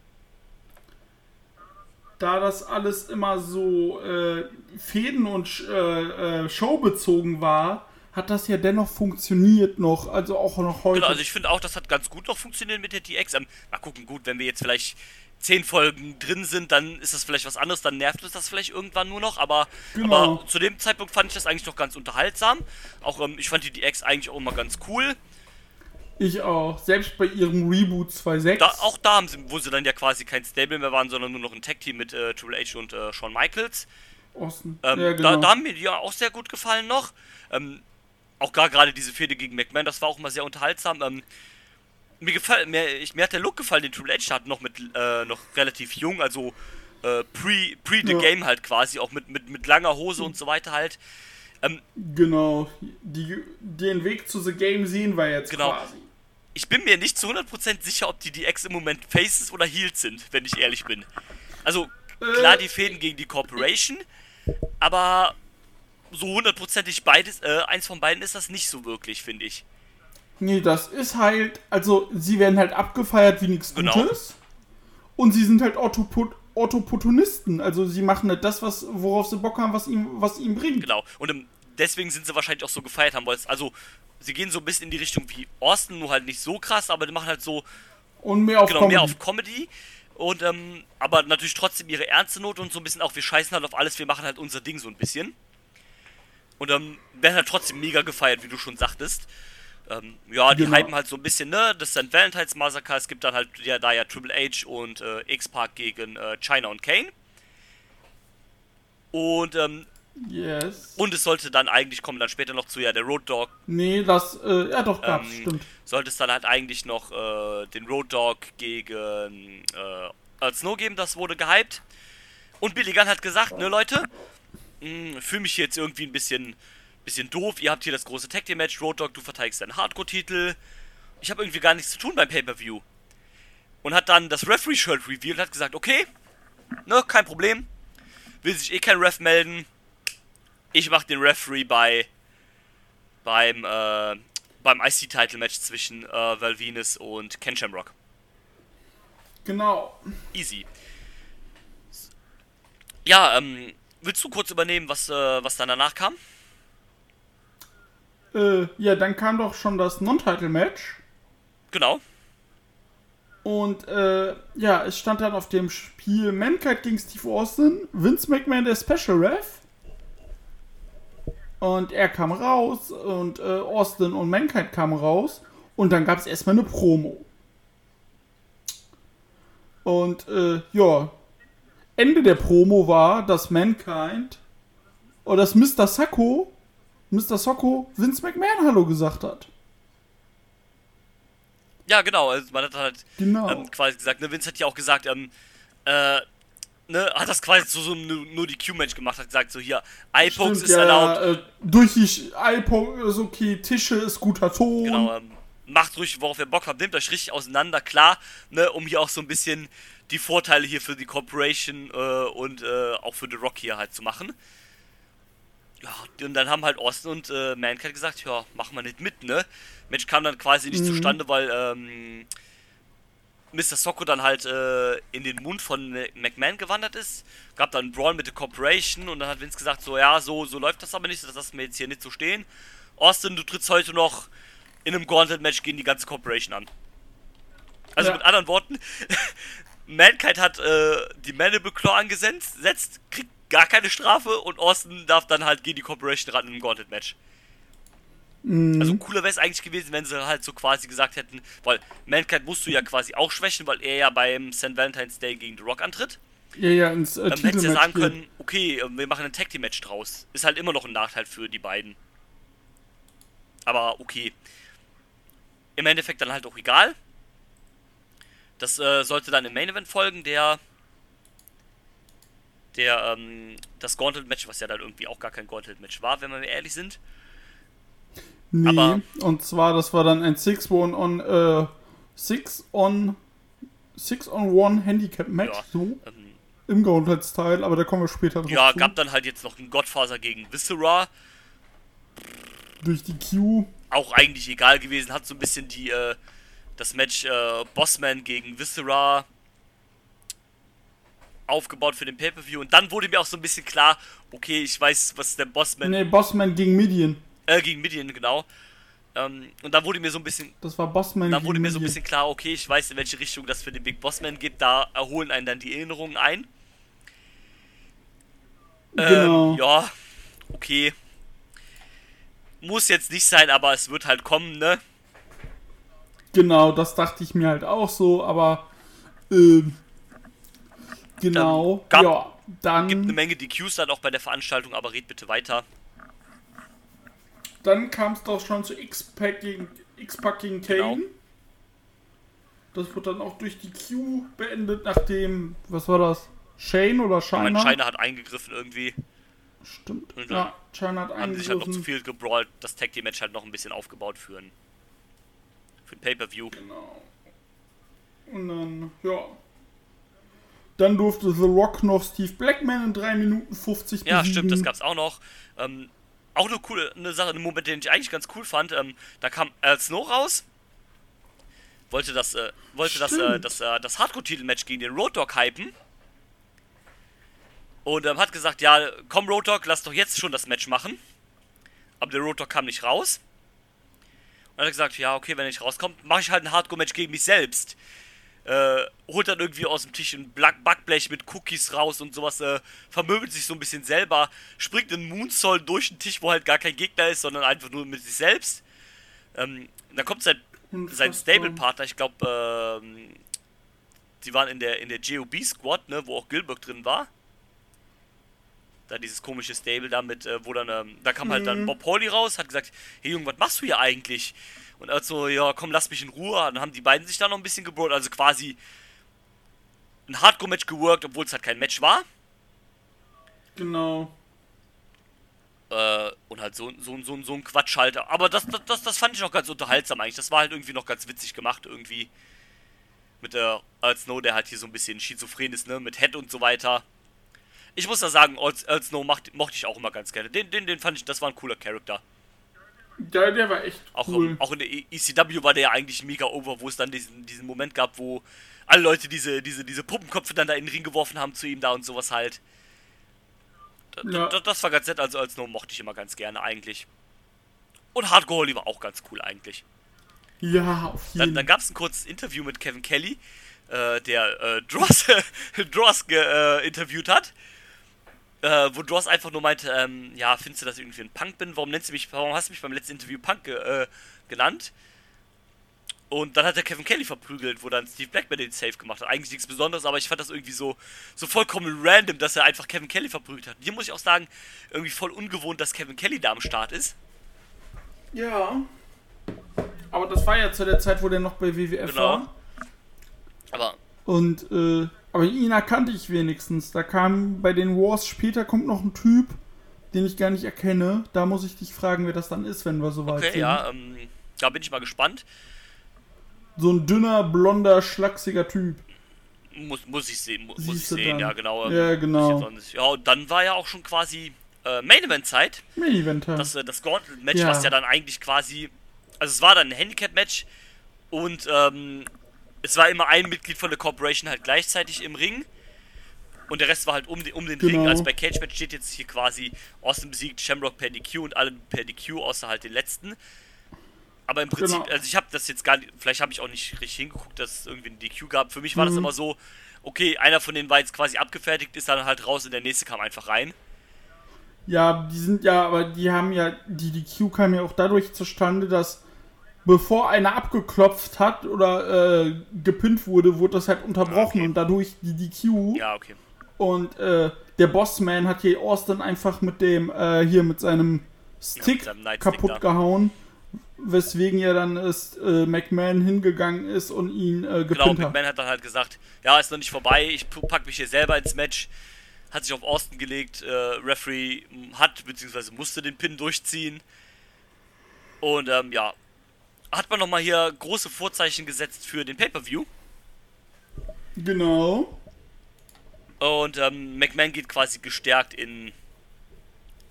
Speaker 4: Da das alles immer so äh, Fäden und äh, äh, showbezogen war, hat das ja dennoch funktioniert noch, also auch noch heute.
Speaker 3: Genau, also ich finde auch, das hat ganz gut noch funktioniert mit der DX. Ähm, mal gucken, gut, wenn wir jetzt vielleicht zehn Folgen drin sind, dann ist das vielleicht was anderes, dann nervt uns das vielleicht irgendwann nur noch, aber,
Speaker 4: Genau.
Speaker 3: aber zu dem Zeitpunkt fand ich das eigentlich noch ganz unterhaltsam. Auch ähm, ich fand die DX eigentlich auch immer ganz cool.
Speaker 4: Ich auch. Selbst bei ihrem Reboot 2.6.
Speaker 3: Da, auch da haben sie, wo sie dann ja quasi kein Stable mehr waren, sondern nur noch ein Tag-Team mit äh, Triple H und äh, Shawn Michaels. Ähm,
Speaker 4: ja,
Speaker 3: da,
Speaker 4: genau.
Speaker 3: da haben mir die ja auch sehr gut gefallen noch. Ähm, auch gar gerade diese Fehde gegen McMahon, das war auch mal sehr unterhaltsam. Ähm, mir, gefall, mir, ich, mir hat der Look gefallen, den Triple H hat noch mit äh, noch relativ jung, also äh, pre, pre the
Speaker 4: Ja.
Speaker 3: game halt quasi, auch mit, mit, mit langer Hose und so weiter halt. Ähm,
Speaker 4: Genau. Die, den Weg zu The Game sehen wir jetzt
Speaker 3: Genau.
Speaker 4: quasi.
Speaker 3: ich bin mir nicht zu 100% sicher, ob die DX im Moment Faces oder Heels sind, wenn ich ehrlich bin. Also, klar,
Speaker 4: Äh.
Speaker 3: die Fäden gegen die Corporation, aber so hundertprozentig beides, äh, eins von beiden ist das nicht so wirklich, finde ich.
Speaker 4: Nee, das ist halt, also sie werden halt abgefeiert wie nichts
Speaker 3: Genau.
Speaker 4: Gutes. Und sie sind halt Autoput Autoportunisten. Also sie machen halt das, was, worauf sie Bock haben, was ihm, was ihm bringt.
Speaker 3: Genau. Und ähm, deswegen sind sie wahrscheinlich auch so gefeiert haben, weil es, also, sie gehen so ein bisschen in die Richtung wie Austin, nur halt nicht so krass, aber die machen halt so,
Speaker 4: Und mehr auf
Speaker 3: genau,
Speaker 4: Comedy.
Speaker 3: mehr auf Comedy. Und, ähm, aber natürlich trotzdem ihre ernste Note und so ein bisschen auch, wir scheißen halt auf alles, wir machen halt unser Ding so ein bisschen. Und, ähm, werden halt trotzdem mega gefeiert, wie du schon sagtest. Ähm, ja, die
Speaker 4: Genau.
Speaker 3: hypen halt so ein bisschen, ne, das St. Valentine's Massacre, es gibt dann halt ja, da ja Triple H und äh, X-Park gegen äh, China und Kane. Und, ähm,
Speaker 4: Yes.
Speaker 3: und es sollte dann eigentlich kommen, dann später noch zu ja der Road Dog
Speaker 4: Nee, das, äh, ja doch, gab's,
Speaker 3: ähm,
Speaker 4: stimmt.
Speaker 3: sollte es dann halt eigentlich noch äh, den Road Dog gegen äh, Snow geben, das wurde gehypt. Und Billy Gunn hat gesagt, ne Leute, fühle mich jetzt irgendwie ein bisschen, bisschen doof. Ihr habt hier das große Tag Team Match, Road Dog, du verteidigst deinen Hardcore-Titel. Ich habe irgendwie gar nichts zu tun beim Pay-Per-View. Und hat dann das Referee-Shirt revealed und hat gesagt, okay, ne, kein Problem. Will sich eh kein Ref melden. Ich mach den Referee bei beim äh, beim IC-Title-Match zwischen äh, Val Venus und Ken Shamrock.
Speaker 4: Genau.
Speaker 3: Easy. Ja, ähm, willst du kurz übernehmen, was, äh, was dann danach kam?
Speaker 4: Äh, ja, dann kam doch schon das Non-Title-Match.
Speaker 3: Genau.
Speaker 4: Und äh, ja, es stand dann auf dem Spiel Mankind gegen Steve Austin, Vince McMahon der Special Ref. Und er kam raus und äh, Austin und Mankind kamen raus. Und dann gab es erstmal eine Promo. Und äh, ja, Ende der Promo war, dass Mankind oder dass Mr. Sacco, Mr. Socko Vince McMahon Hallo gesagt hat.
Speaker 3: Ja, genau. Also man hat halt
Speaker 4: Genau.
Speaker 3: ähm, quasi gesagt, ne, Vince hat ja auch gesagt, ähm, äh, ne, hat das quasi so, so nur, nur die Q-Match gemacht, hat gesagt, so hier,
Speaker 4: Stimmt,
Speaker 3: ist
Speaker 4: ja,
Speaker 3: erlaubt,
Speaker 4: Äh, durch die Sch- iPod ist okay, Tische ist guter Ton.
Speaker 3: Genau, ähm, macht ruhig, worauf ihr Bock habt, nehmt euch richtig auseinander, klar, ne, um hier auch so ein bisschen die Vorteile hier für die Corporation äh, und äh, auch für The Rock hier halt zu machen. Ja, und dann haben halt Austin und äh, Mankind gesagt, ja, machen wir nicht mit, ne? Match kam dann quasi nicht zustande, weil ähm, Mr. Socko dann halt äh, in den Mund von McMahon gewandert ist. Gab dann einen Brawl mit der Corporation und dann hat Vince gesagt, so ja, so, so läuft das aber nicht, das lassen wir jetzt hier nicht so stehen. Austin, du trittst heute noch in einem Gauntlet-Match gegen die ganze Corporation an. Also
Speaker 4: Ja.
Speaker 3: mit anderen Worten, (laughs) Mankind hat äh, die Mandible Claw angesetzt, setzt, kriegt gar keine Strafe und Austin darf dann halt gegen die Corporation ran in einem Gauntlet-Match. Also cooler wäre es eigentlich gewesen, wenn sie halt so quasi gesagt hätten, weil Mankind musst du ja quasi auch schwächen, weil er ja beim St. Valentine's Day gegen The Rock antritt.
Speaker 4: Ja, ja, ins äh,
Speaker 3: Dann hättest du ja sagen können, okay, äh, wir machen ein Tag Team Match draus. Ist halt immer noch ein Nachteil für die beiden. Aber okay. Im Endeffekt dann halt auch egal. Das äh, sollte dann im Main Event folgen, der der ähm, das Gauntlet Match, was ja dann irgendwie auch gar kein Gauntlet Match war, wenn wir ehrlich sind.
Speaker 4: Nee,
Speaker 3: aber-
Speaker 4: und zwar, das war dann ein 6 on, on, äh, 6 on, 6 on 1 Handicap Match,
Speaker 3: Ja,
Speaker 4: so,
Speaker 3: ähm,
Speaker 4: im Gauntlet-Style, aber da kommen wir später drauf
Speaker 3: ja,
Speaker 4: zu.
Speaker 3: gab dann halt jetzt noch einen Godfather gegen Viscera.
Speaker 4: Durch die Q.
Speaker 3: auch eigentlich egal gewesen, hat so ein bisschen die, äh, das Match äh, Bossman gegen Viscera aufgebaut für den Pay-Per-View und dann wurde mir auch so ein bisschen klar, okay, ich weiß, was der Bossman,
Speaker 4: Nee, Bossman gegen Midian.
Speaker 3: äh, gegen Midian, genau. Ähm, und dann wurde mir so ein bisschen,
Speaker 4: Das war Bossman
Speaker 3: dann wurde mir so ein
Speaker 4: Midian.
Speaker 3: bisschen klar, okay, ich weiß, in welche Richtung das für den Big Bossman geht, da erholen einen dann die Erinnerungen ein.
Speaker 4: Genau.
Speaker 3: Ähm, ja, okay. Muss jetzt nicht sein, aber es wird halt kommen, ne?
Speaker 4: Genau, das dachte ich mir halt auch so, aber ähm, genau,
Speaker 3: gab-
Speaker 4: ja, dann,
Speaker 3: Gibt eine Menge DQs dann auch bei der Veranstaltung, aber red bitte weiter.
Speaker 4: dann kam es doch schon zu X-Pack gegen, X-Pack gegen Kane.
Speaker 3: Genau.
Speaker 4: Das wird dann auch durch die Q beendet, nachdem, was war das? Shane oder Shiner?
Speaker 3: Scheiner hat eingegriffen irgendwie.
Speaker 4: Stimmt.
Speaker 3: Und
Speaker 4: ja, Chan hat
Speaker 3: haben sie sich halt noch zu
Speaker 4: eingegriffen.
Speaker 3: viel gebrawlt, das Tag Team Match halt noch ein bisschen aufgebaut für ein, für ein Pay-Per-View.
Speaker 4: Genau. Und dann, ja. Dann durfte The Rock noch Steve Blackman in 3 Minuten 50
Speaker 3: Ja,
Speaker 4: besiegen.
Speaker 3: stimmt, das gab's auch noch. Ähm, auch eine coole eine Sache, einen Moment, den ich eigentlich ganz cool fand. Ähm, da kam Al Snow raus, wollte das, äh, wollte das, äh, das, äh, das Hardcore-Titel-Match gegen den Road Dogg hypen. Und ähm, hat gesagt, ja, komm Road Dogg, lass doch jetzt schon das Match machen. Aber der Road Dogg kam nicht raus. Und hat er gesagt, ja, okay, wenn er nicht rauskommt, mache ich halt ein Hardcore-Match gegen mich selbst. Äh, holt dann irgendwie aus dem Tisch ein Backblech mit Cookies raus und sowas, äh, vermöbelt sich so ein bisschen selber, springt einen Moonsault durch den Tisch, wo halt gar kein Gegner ist, sondern einfach nur mit sich selbst. Ähm, dann kommt sein, sein. Stable-Partner, ich glaube, ähm, die waren in der, in der GOB-Squad, ne, wo auch Gilbert drin war. Da dieses komische Stable da mit, äh, wo dann, ähm, da kam halt dann Bob Hawley raus, hat gesagt, hey Junge, was machst du hier eigentlich? Und er hat so, ja, komm, lass mich in Ruhe. Dann haben die beiden sich da noch ein bisschen gebrawlt, also quasi ein Hardcore-Match geworkt, obwohl es halt kein Match war.
Speaker 4: Genau.
Speaker 3: Äh, und halt so, so, so, so ein Quatsch halt. Aber das, das, das, das fand ich noch ganz unterhaltsam eigentlich. Das war halt irgendwie noch ganz witzig gemacht irgendwie. Mit der Al Snow, der halt hier so ein bisschen schizophren ist, ne? Mit Head und so weiter. Ich muss da sagen, Al, Al Snow macht, mochte ich auch immer ganz gerne. Den, den, den fand ich, das war ein cooler Charakter.
Speaker 4: Der, der war echt
Speaker 3: Auch,
Speaker 4: cool.
Speaker 3: auch in der E- ECW war der ja eigentlich mega over, wo es dann diesen, diesen Moment gab, wo alle Leute diese, diese, diese Puppenköpfe dann da in den Ring geworfen haben zu ihm da und sowas halt. Da,
Speaker 4: Ja.
Speaker 3: da, das war ganz nett, also als Snow mochte ich immer ganz gerne eigentlich. Und Hardcore Holly war auch ganz cool eigentlich.
Speaker 4: ja, auf jeden
Speaker 3: Dann, dann gab es ein kurzes Interview mit Kevin Kelly, äh, der äh, (laughs) Dross, Dross äh, interviewt hat. Äh, wo Dross einfach nur meinte, ähm, ja, findest du, dass ich irgendwie ein Punk bin? Warum nennst du mich, warum hast du mich beim letzten Interview Punk ge, äh, genannt? Und dann hat er Kevin Kelly verprügelt, wo dann Steve Blackman den Safe gemacht hat. Eigentlich nichts Besonderes, aber ich fand das irgendwie so, so vollkommen random, dass er einfach Kevin Kelly verprügelt hat. Hier muss ich auch sagen, irgendwie voll ungewohnt, dass Kevin Kelly da am Start ist.
Speaker 4: Ja. Aber das war ja zu der Zeit, wo der noch bei WWF
Speaker 3: Genau.
Speaker 4: war.
Speaker 3: Aber
Speaker 4: Und, äh, aber ihn erkannte ich wenigstens. Da kam bei den Wars später kommt noch ein Typ, den ich gar nicht erkenne. Da muss ich dich fragen, wer das dann ist, wenn wir soweit
Speaker 3: okay,
Speaker 4: sind.
Speaker 3: ja, ähm, da bin ich mal gespannt.
Speaker 4: So ein dünner, blonder, schlachsiger Typ.
Speaker 3: Muss, muss ich sehen, mu muss ich sehen,
Speaker 4: dann.
Speaker 3: ja genau.
Speaker 4: Ja,
Speaker 3: ähm,
Speaker 4: genau.
Speaker 3: muss auch nicht- Ja, und dann war ja auch schon quasi äh, Main Event Zeit.
Speaker 4: Main Eventer.
Speaker 3: Das, äh, das Gauntlet Match,
Speaker 4: Ja.
Speaker 3: was ja dann eigentlich quasi, also es war dann ein Handicap Match und ähm, es war immer ein Mitglied von der Corporation halt gleichzeitig im Ring. Und der Rest war halt um, den- um den Ring.
Speaker 4: Genau.
Speaker 3: Also bei Cage Match steht jetzt hier quasi Austin besiegt Shamrock per DQ und alle per DQ, außer halt den letzten. Aber im Prinzip,
Speaker 4: Genau.
Speaker 3: also ich habe das jetzt gar nicht, vielleicht habe ich auch nicht richtig hingeguckt, dass es irgendwie ein DQ gab. Für mich war das
Speaker 4: Mhm.
Speaker 3: immer so, okay, einer von denen war jetzt quasi abgefertigt, ist dann halt raus und der nächste kam einfach rein.
Speaker 4: Ja, die sind ja, aber die haben ja, die DQ kam ja auch dadurch zustande, dass bevor einer abgeklopft hat oder äh, gepinnt wurde, wurde das halt unterbrochen
Speaker 3: Ah, okay.
Speaker 4: und dadurch die DQ.
Speaker 3: Ja, okay.
Speaker 4: Und äh, der Bossman hat hier Austin einfach mit dem, äh, hier mit seinem Stick
Speaker 3: seinem Nightstick
Speaker 4: kaputt
Speaker 3: da.
Speaker 4: gehauen. Weswegen ja dann ist, äh, McMahon hingegangen ist und ihn äh,
Speaker 3: Genau,
Speaker 4: gepinnt hat.
Speaker 3: McMahon hat dann halt gesagt, ja, ist noch nicht vorbei, ich pack mich hier selber ins Match. Hat sich auf Austin gelegt, äh, Referee hat bzw. musste den Pin durchziehen. Und ähm, ja, hat man nochmal hier große Vorzeichen gesetzt für den Pay-Per-View.
Speaker 4: Genau.
Speaker 3: Und ähm, McMahon geht quasi gestärkt in,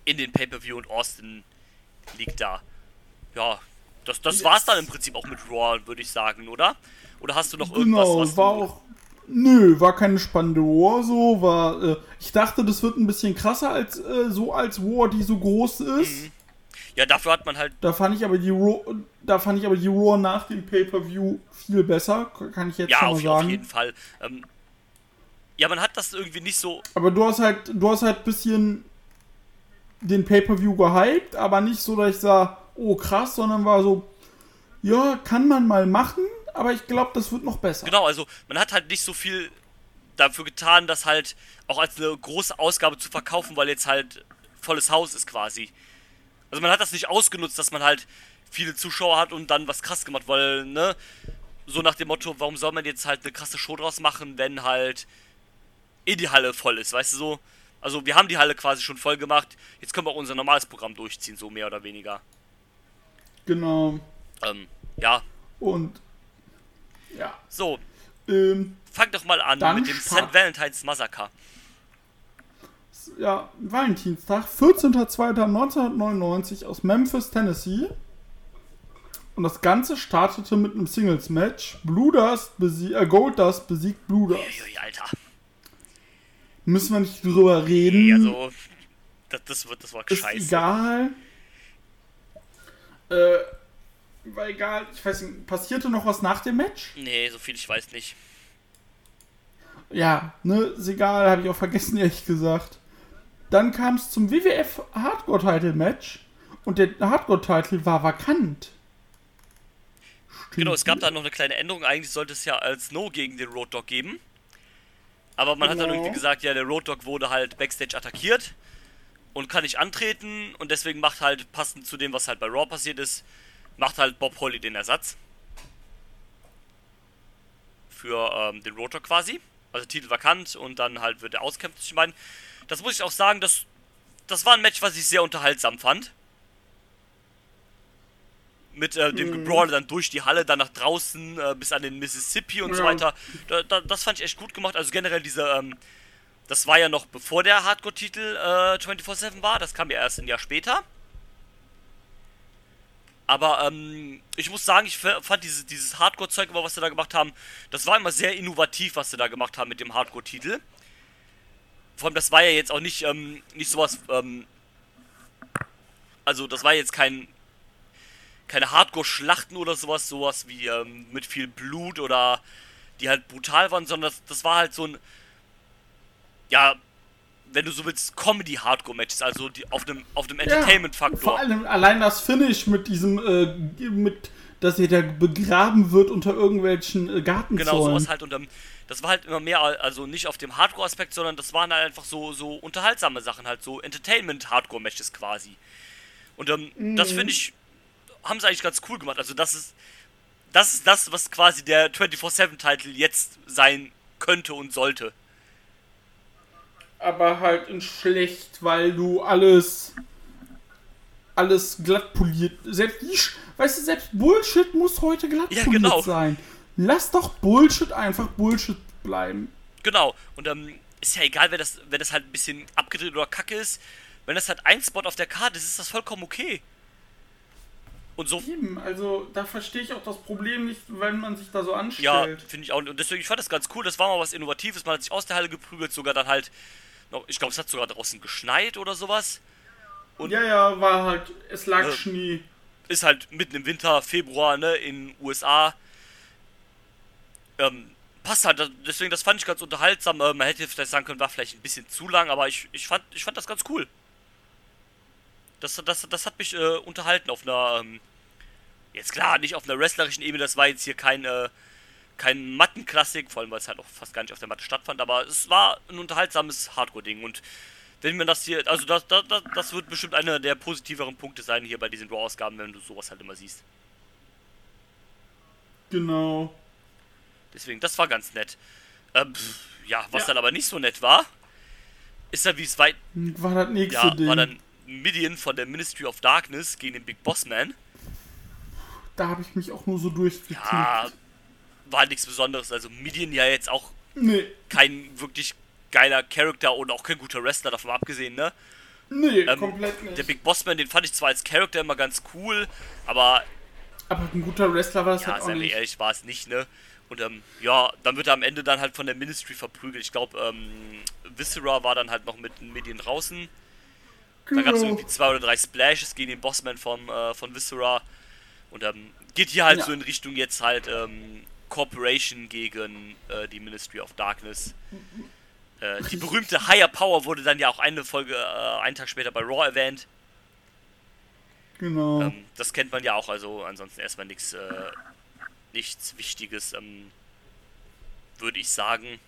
Speaker 3: in den Pay-Per-View und Austin liegt da. Ja, das, das war's dann im Prinzip auch mit Raw, würde ich sagen, oder? Oder hast du noch irgendwas,
Speaker 4: Genau,
Speaker 3: was
Speaker 4: war auch. Nö, war keine spannende War so, war. Äh, ich dachte, das wird ein bisschen krasser als äh, so als War, die so groß ist.
Speaker 3: Mhm. Ja, dafür hat man halt
Speaker 4: Da fand ich aber die Raw, da fand ich aber die Raw nach dem Pay-Per-View viel besser, kann ich jetzt
Speaker 3: Ja,
Speaker 4: schon
Speaker 3: auf,
Speaker 4: mal
Speaker 3: auf
Speaker 4: sagen.
Speaker 3: jeden Fall. Ähm, ja, man hat das irgendwie nicht so.
Speaker 4: Aber du hast halt, du hast halt bisschen den Pay-Per-View gehypt, aber nicht so, dass ich sah, oh krass, sondern war so, ja, kann man mal machen, aber ich glaube, das wird noch besser.
Speaker 3: Genau, also man hat halt nicht so viel dafür getan, das halt auch als eine große Ausgabe zu verkaufen, weil jetzt halt volles Haus ist quasi. Also man hat das nicht ausgenutzt, dass man halt viele Zuschauer hat und dann was krass gemacht, weil, ne, so nach dem Motto, warum soll man jetzt halt eine krasse Show draus machen, wenn halt eh die Halle voll ist, weißt du so? Also wir haben die Halle quasi schon voll gemacht. Jetzt können wir auch unser normales Programm durchziehen, so mehr oder weniger.
Speaker 4: Genau.
Speaker 3: Ähm, ja.
Speaker 4: Und ja.
Speaker 3: So,
Speaker 4: Ähm,
Speaker 3: fang doch mal an mit dem St. Valentine's
Speaker 4: Ja, Valentinstag, 14.02.1999 aus Memphis, Tennessee. Und das Ganze startete mit einem Singles-Match. Blue Dust besie äh, Goldust besiegt Blue Dust.
Speaker 3: Uiui, Alter.
Speaker 4: Müssen wir nicht drüber reden.
Speaker 3: Nee, also, das, das, wird, das war
Speaker 4: ist
Speaker 3: scheiße.
Speaker 4: egal. Äh, war egal. Ich weiß nicht, passierte noch was nach dem Match?
Speaker 3: Nee, so viel ich weiß nicht.
Speaker 4: Ja, ne, ist egal, habe ich auch vergessen, (laughs) ehrlich gesagt. Dann kam es zum WWF Hardcore Title Match und der Hardcore Title war vakant.
Speaker 3: Genau, es gab da noch eine kleine Änderung. Eigentlich sollte es ja als No gegen den Road Dog geben. Aber man hat dann
Speaker 4: Genau.
Speaker 3: irgendwie gesagt, ja, der Road Dog wurde halt Backstage attackiert und kann nicht antreten und deswegen macht halt, passend zu dem, was halt bei Raw passiert ist, macht halt Bob Holly den Ersatz. Für ähm, den Road Dog quasi. Also Titel vakant und dann halt wird er auskämpft zwischen beiden. Das muss ich auch sagen, das, das war ein Match, was ich sehr unterhaltsam fand. Mit äh, dem Gebrawl dann durch die Halle, dann nach draußen äh, bis an den Mississippi und so
Speaker 4: Ja.
Speaker 3: weiter. Da, da, das fand ich echt gut gemacht. Also generell diese, ähm, das war ja noch bevor der Hardcore-Titel äh, 24-7 war. Das kam ja erst ein Jahr später. Aber ähm, ich muss sagen, ich fand dieses, dieses Hardcore-Zeug, was sie da gemacht haben, das war immer sehr innovativ, was sie da gemacht haben mit dem Hardcore-Titel. Vor allem, das war ja jetzt auch nicht, ähm, nicht sowas, ähm, also das war jetzt kein, keine Hardcore-Schlachten oder sowas, sowas wie ähm, mit viel Blut oder die halt brutal waren, sondern das, das war halt so ein, ja, wenn du so willst, Comedy-Hardcore-Matches, also die, auf einem auf
Speaker 4: Ja,
Speaker 3: Entertainment-Faktor.
Speaker 4: Vor allem allein das Finish mit diesem, äh, mit, dass er da begraben wird unter irgendwelchen äh, Gartenzäunen.
Speaker 3: Genau, sowas halt. Und ähm, das war halt immer mehr, also nicht auf dem Hardcore-Aspekt, sondern das waren halt einfach so, so unterhaltsame Sachen, halt so Entertainment-Hardcore-Matches quasi. Und ähm, das finde ich, haben sie eigentlich ganz cool gemacht. Also das ist, das ist das, was quasi der 24-7-Titel jetzt sein könnte und sollte.
Speaker 4: aber halt in schlecht, weil du alles alles glatt poliert. Selbst weißt du, selbst Bullshit muss heute glatt
Speaker 3: Ja,
Speaker 4: poliert
Speaker 3: genau.
Speaker 4: sein. Lass doch Bullshit einfach Bullshit bleiben.
Speaker 3: Genau. Und ähm, ist ja egal, wenn das, wenn das halt ein bisschen abgedreht oder kacke ist. Wenn das halt ein Spot auf der Karte ist, ist das vollkommen okay. Und so
Speaker 4: Eben, also da verstehe ich auch das Problem nicht, wenn man sich da so
Speaker 3: Ja,
Speaker 4: anstellt.
Speaker 3: finde ich auch. Und deswegen, ich fand das ganz cool. Das war mal was Innovatives. Man hat sich aus der Halle geprügelt, sogar dann halt noch, ich glaube, es hat sogar draußen geschneit oder sowas. und-
Speaker 4: Ja, ja, war halt, es lag
Speaker 3: Ja.
Speaker 4: Schnee.
Speaker 3: Ist halt mitten im Winter, Februar, ne, in USA. Ähm, passt halt. Deswegen, das fand ich ganz unterhaltsam. Äh, man hätte vielleicht sagen können, war vielleicht ein bisschen zu lang, aber ich, ich, fand, ich fand das ganz cool. Das, das, das hat mich äh, unterhalten auf einer, ähm, jetzt klar, nicht auf einer wrestlerischen Ebene, das war jetzt hier kein, äh, kein Mattenklassik, vor allem weil es halt auch fast gar nicht auf der Matte stattfand, aber es war ein unterhaltsames Hardcore-Ding und wenn man das hier, also das, das, das, das wird bestimmt einer der positiveren Punkte sein hier bei diesen Raw-Ausgaben, wenn du sowas halt immer siehst.
Speaker 4: Genau.
Speaker 3: Deswegen, das war ganz nett. Ähm, ja, was
Speaker 4: Ja.
Speaker 3: dann aber nicht so nett war, ist dann, wie es weit,
Speaker 4: War das nächste
Speaker 3: ja,
Speaker 4: Ding.
Speaker 3: war dann Midian von der Ministry of Darkness gegen den Big Boss Man.
Speaker 4: da habe ich mich auch nur so durchgeklickt.
Speaker 3: Ja, war nichts Besonderes. Also Midian ja jetzt auch
Speaker 4: Nee,
Speaker 3: kein wirklich geiler Charakter und auch kein guter Wrestler, davon abgesehen, ne?
Speaker 4: nee,
Speaker 3: Ähm,
Speaker 4: komplett nicht.
Speaker 3: Der Big Boss Man, den fand ich zwar als Charakter immer ganz cool, aber
Speaker 4: Aber ein guter Wrestler war das
Speaker 3: ja,
Speaker 4: halt auch
Speaker 3: seien wir
Speaker 4: nicht.
Speaker 3: ehrlich, war es nicht, ne? Und ähm, ja, dann wird er am Ende dann halt von der Ministry verprügelt. Ich glaube, ähm, Viscera war dann halt noch mit den Medien draußen. Da gab es
Speaker 4: Genau.
Speaker 3: irgendwie zwei oder drei Splashes gegen den Bossman vom, äh, von Viscera. Und ähm, geht hier halt
Speaker 4: Ja.
Speaker 3: so in Richtung jetzt halt ähm, Corporation gegen äh, die Ministry of Darkness. Äh, die berühmte Higher Power wurde dann ja auch eine Folge, äh, einen Tag später bei Raw erwähnt.
Speaker 4: Genau.
Speaker 3: Ähm, das kennt man ja auch, also ansonsten erstmal nichts, äh, nichts Wichtiges, ähm, würde ich sagen.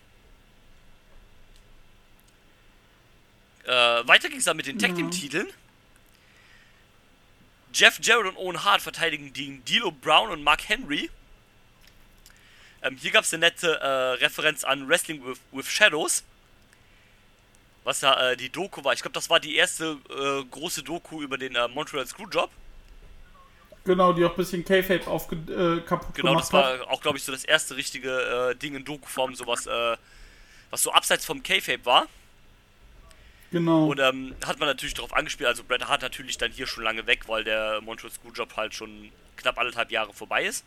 Speaker 3: Äh, weiter ging es dann mit den Tag Team Titeln. Jeff Jarrett und Owen Hart verteidigen gegen D'Lo Brown und Mark Henry. Ähm, hier gab es eine nette äh, Referenz an Wrestling with, with Shadows. was ja äh, die Doku war. Ich glaube, das war die erste äh, große Doku über den äh, Montreal Screwjob.
Speaker 4: Genau, die auch ein bisschen K-Fape aufge äh, kaputt
Speaker 3: Genau,
Speaker 4: gemacht
Speaker 3: das war auch, glaube ich, so das erste richtige äh, Ding in Doku-Form, sowas, äh, was so abseits vom K-Fape war.
Speaker 4: Genau.
Speaker 3: Und ähm, hat man natürlich darauf angespielt, also Bret Hart natürlich dann hier schon lange weg, weil der Montreal Screwjob halt schon knapp anderthalb Jahre vorbei ist.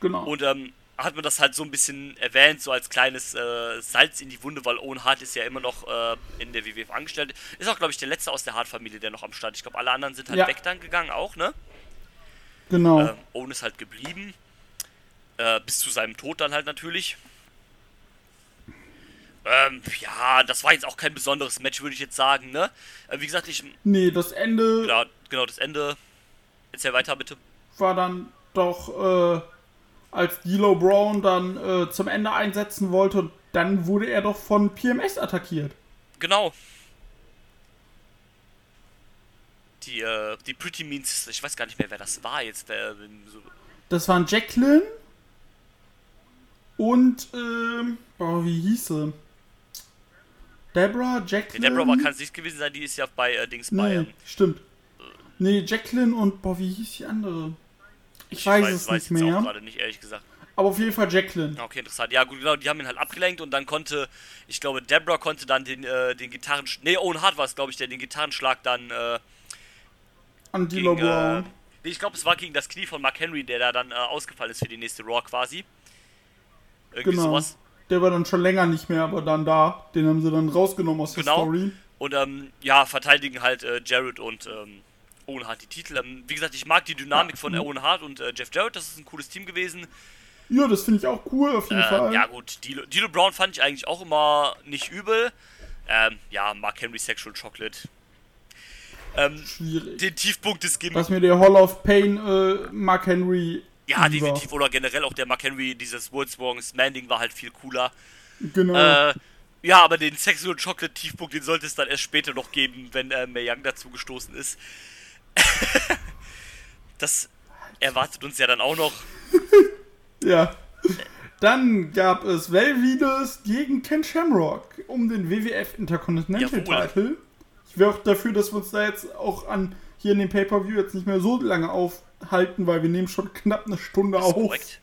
Speaker 4: genau.
Speaker 3: Und ähm, hat man das halt so ein bisschen erwähnt, so als kleines äh, Salz in die Wunde, weil Owen Hart ist ja immer noch äh, in der WWF angestellt. Ist auch, glaube ich, der letzte aus der Hart-Familie, der noch am Start. Ich glaube, alle anderen sind halt
Speaker 4: Ja.
Speaker 3: weg dann gegangen auch, ne?
Speaker 4: Genau.
Speaker 3: Ähm, Owen ist halt geblieben. Äh, bis zu seinem Tod dann halt natürlich. Ähm, ja, das war jetzt auch kein besonderes Match, würde ich jetzt sagen, ne? Äh, wie gesagt, ich.
Speaker 4: nee, das Ende
Speaker 3: Ja, genau, das Ende. Erzähl weiter, bitte.
Speaker 4: war dann doch, äh, als D'Lo Brown dann äh, zum Ende einsetzen wollte, und dann wurde er doch von PMS attackiert.
Speaker 3: Genau. Die, äh, die Pretty Means, ich weiß gar nicht mehr, wer das war jetzt. Wer, so,
Speaker 4: Das waren Jacqueline und, ähm, oh, wie hieß sie? Deborah,
Speaker 3: nee,
Speaker 4: Jacqueline.
Speaker 3: Deborah war kann es nicht gewesen sein, die ist ja bei äh, Dings.
Speaker 4: Nee,
Speaker 3: Ähm,
Speaker 4: stimmt. Nee, Jacqueline und, boah, wie hieß die andere? Ich,
Speaker 3: ich
Speaker 4: weiß,
Speaker 3: weiß,
Speaker 4: es
Speaker 3: weiß
Speaker 4: nicht
Speaker 3: jetzt auch
Speaker 4: mehr.
Speaker 3: gerade nicht, ehrlich gesagt.
Speaker 4: Aber auf jeden Fall Jacqueline.
Speaker 3: Okay, interessant. Ja, gut, genau, die haben ihn halt abgelenkt und dann konnte, ich glaube, Deborah konnte dann den, äh, den Gitarren... Nee, Owen Hart war es, glaube ich, der den Gitarrenschlag dann äh,
Speaker 4: An D'Lo
Speaker 3: gegen... Äh,
Speaker 4: Brown.
Speaker 3: nee, ich glaube, es war gegen das Knie von Mark Henry, der da dann äh, ausgefallen ist für die nächste Raw quasi. Irgendwie
Speaker 4: Genau.
Speaker 3: sowas.
Speaker 4: Der war dann schon länger nicht mehr, aber dann da. Den haben sie dann rausgenommen aus
Speaker 3: Genau.
Speaker 4: der Story.
Speaker 3: Und ähm, ja, verteidigen halt äh, Jarrett und ähm, Owen Hart die Titel. Ähm, wie gesagt, ich mag die Dynamik von
Speaker 4: Mhm.
Speaker 3: Owen Hart und äh, Jeff Jarrett, das ist ein cooles Team gewesen.
Speaker 4: Ja, das finde ich auch cool, auf jeden
Speaker 3: Äh,
Speaker 4: Fall.
Speaker 3: ja gut, D'Lo D'Lo Brown fand ich eigentlich auch immer nicht übel. Ähm, ja, Mark Henry Sexual Chocolate. Ähm,
Speaker 4: Schwierig.
Speaker 3: den Tiefpunkt des Gimmicks.
Speaker 4: Was mir der Hall of Pain äh, Mark Henry.
Speaker 3: Ja,
Speaker 4: über.
Speaker 3: definitiv. Oder generell auch der Mark Henry, dieses World's Wrongest Man Ding war halt viel cooler.
Speaker 4: Genau.
Speaker 3: Äh, ja, aber den Sexual Chocolate Tiefpunkt, den sollte es dann erst später noch geben, wenn äh, Mae Young dazu gestoßen ist. (laughs) das erwartet uns ja dann auch noch. (laughs)
Speaker 4: Ja. Dann gab es Velvides gegen Ken Shamrock um den WWF Intercontinental. Title. Wäre auch dafür, dass wir uns da jetzt auch an hier in dem Pay-Per-View jetzt nicht mehr so lange aufhalten, weil wir nehmen schon knapp eine Stunde auf.
Speaker 3: korrekt.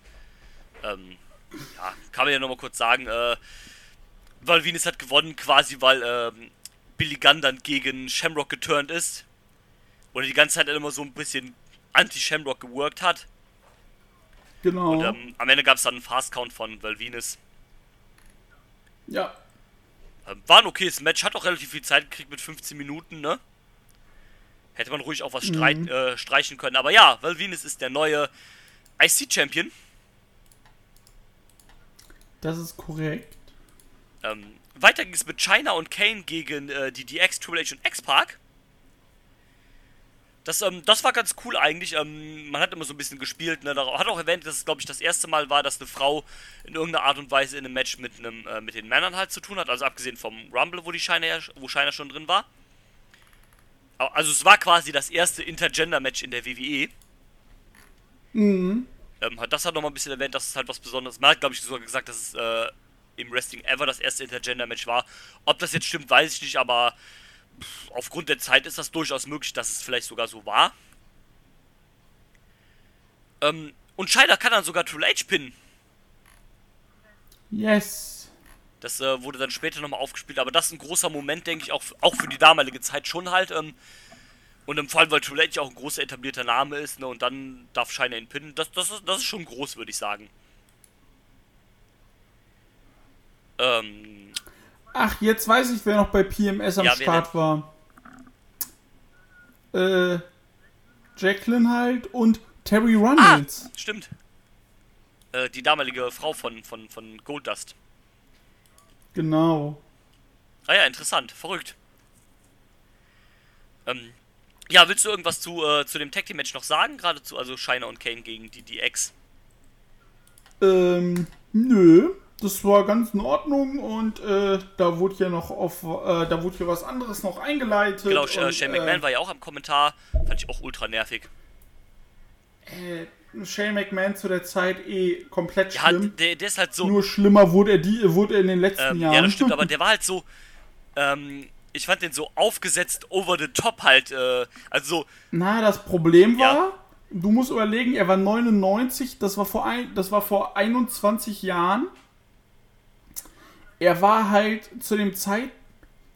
Speaker 3: Ähm, ja, kann man ja nochmal kurz sagen, äh, weil Venus hat gewonnen, quasi weil ähm, Billy Gunn dann gegen Shamrock geturnt ist. Oder die ganze Zeit immer so ein bisschen anti-Shamrock geworkt hat.
Speaker 4: Genau.
Speaker 3: Und ähm, am Ende gab es dann einen Fast-Count von Valvinus.
Speaker 4: ja.
Speaker 3: Ähm, war ein okayes Match, hat auch relativ viel Zeit gekriegt mit 15 Minuten, ne? Hätte man ruhig auch was streit,
Speaker 4: Mhm.
Speaker 3: äh, streichen können. Aber ja, Valvinus ist der neue IC-Champion.
Speaker 4: Das ist korrekt.
Speaker 3: Ähm, weiter ging es mit China und Kane gegen äh, die DX, Triple H und X-Park. Das, ähm, das war ganz cool eigentlich. Ähm, man hat immer so ein bisschen gespielt. Ne? Hat auch erwähnt, dass es, glaube ich, das erste Mal war, dass eine Frau in irgendeiner Art und Weise in einem Match mit, einem, äh, mit den Männern halt zu tun hat. Also abgesehen vom Rumble, wo die ja, wo China schon drin war. Also es war quasi das erste Intergender-Match in der WWE.
Speaker 4: Mhm.
Speaker 3: Ähm, hat das hat nochmal ein bisschen erwähnt, dass es halt was Besonderes Man hat, glaube ich, sogar gesagt, dass es äh, im Wrestling ever das erste Intergender-Match war. Ob das jetzt stimmt, weiß ich nicht, aber aufgrund der Zeit ist das durchaus möglich, dass es vielleicht sogar so war. Ähm, und Scheider kann dann sogar Triple H pinnen.
Speaker 4: Yes.
Speaker 3: Das äh, wurde dann später nochmal aufgespielt, aber das ist ein großer Moment, denke ich, auch, auch für die damalige Zeit schon halt. Ähm, und im Fall, weil Triple H auch ein großer etablierter Name ist, ne, und dann darf Shiner ihn pinnen. Das, das, ist, das ist schon groß, würde ich sagen. Ähm,
Speaker 4: Ach, jetzt weiß ich, wer noch bei PMS am
Speaker 3: Ja,
Speaker 4: Start war. Äh, Jacqueline halt und Terry
Speaker 3: ah,
Speaker 4: Runnels.
Speaker 3: stimmt. Äh, die damalige Frau von, von, von Goldust.
Speaker 4: Genau.
Speaker 3: Ah ja, interessant, verrückt. Ähm, ja, willst du irgendwas zu, äh, zu dem Tag Team Match noch sagen? Gerade zu, also Shiner und Kane gegen die DX.
Speaker 4: Ähm, nö. Das war ganz in Ordnung und äh, da wurde ja noch auf, äh, da wurde ja was anderes noch eingeleitet.
Speaker 3: Genau,
Speaker 4: und,
Speaker 3: äh, Shane McMahon war ja auch am Kommentar. Fand ich auch ultra nervig.
Speaker 4: äh, Shane McMahon zu der Zeit eh komplett
Speaker 3: Ja,
Speaker 4: schlimm.
Speaker 3: der, der ist halt so.
Speaker 4: Nur schlimmer wurde er, die, wurde er in den letzten
Speaker 3: Ähm,
Speaker 4: Jahren.
Speaker 3: ja, das stimmt, aber der war halt so. ähm, ich fand den so aufgesetzt over the top halt, äh, also so,
Speaker 4: Na, das Problem war,
Speaker 3: Ja.
Speaker 4: du musst überlegen, er war 99, das war vor, ein, das war vor 21 Jahren. Er war halt zu dem Zeit,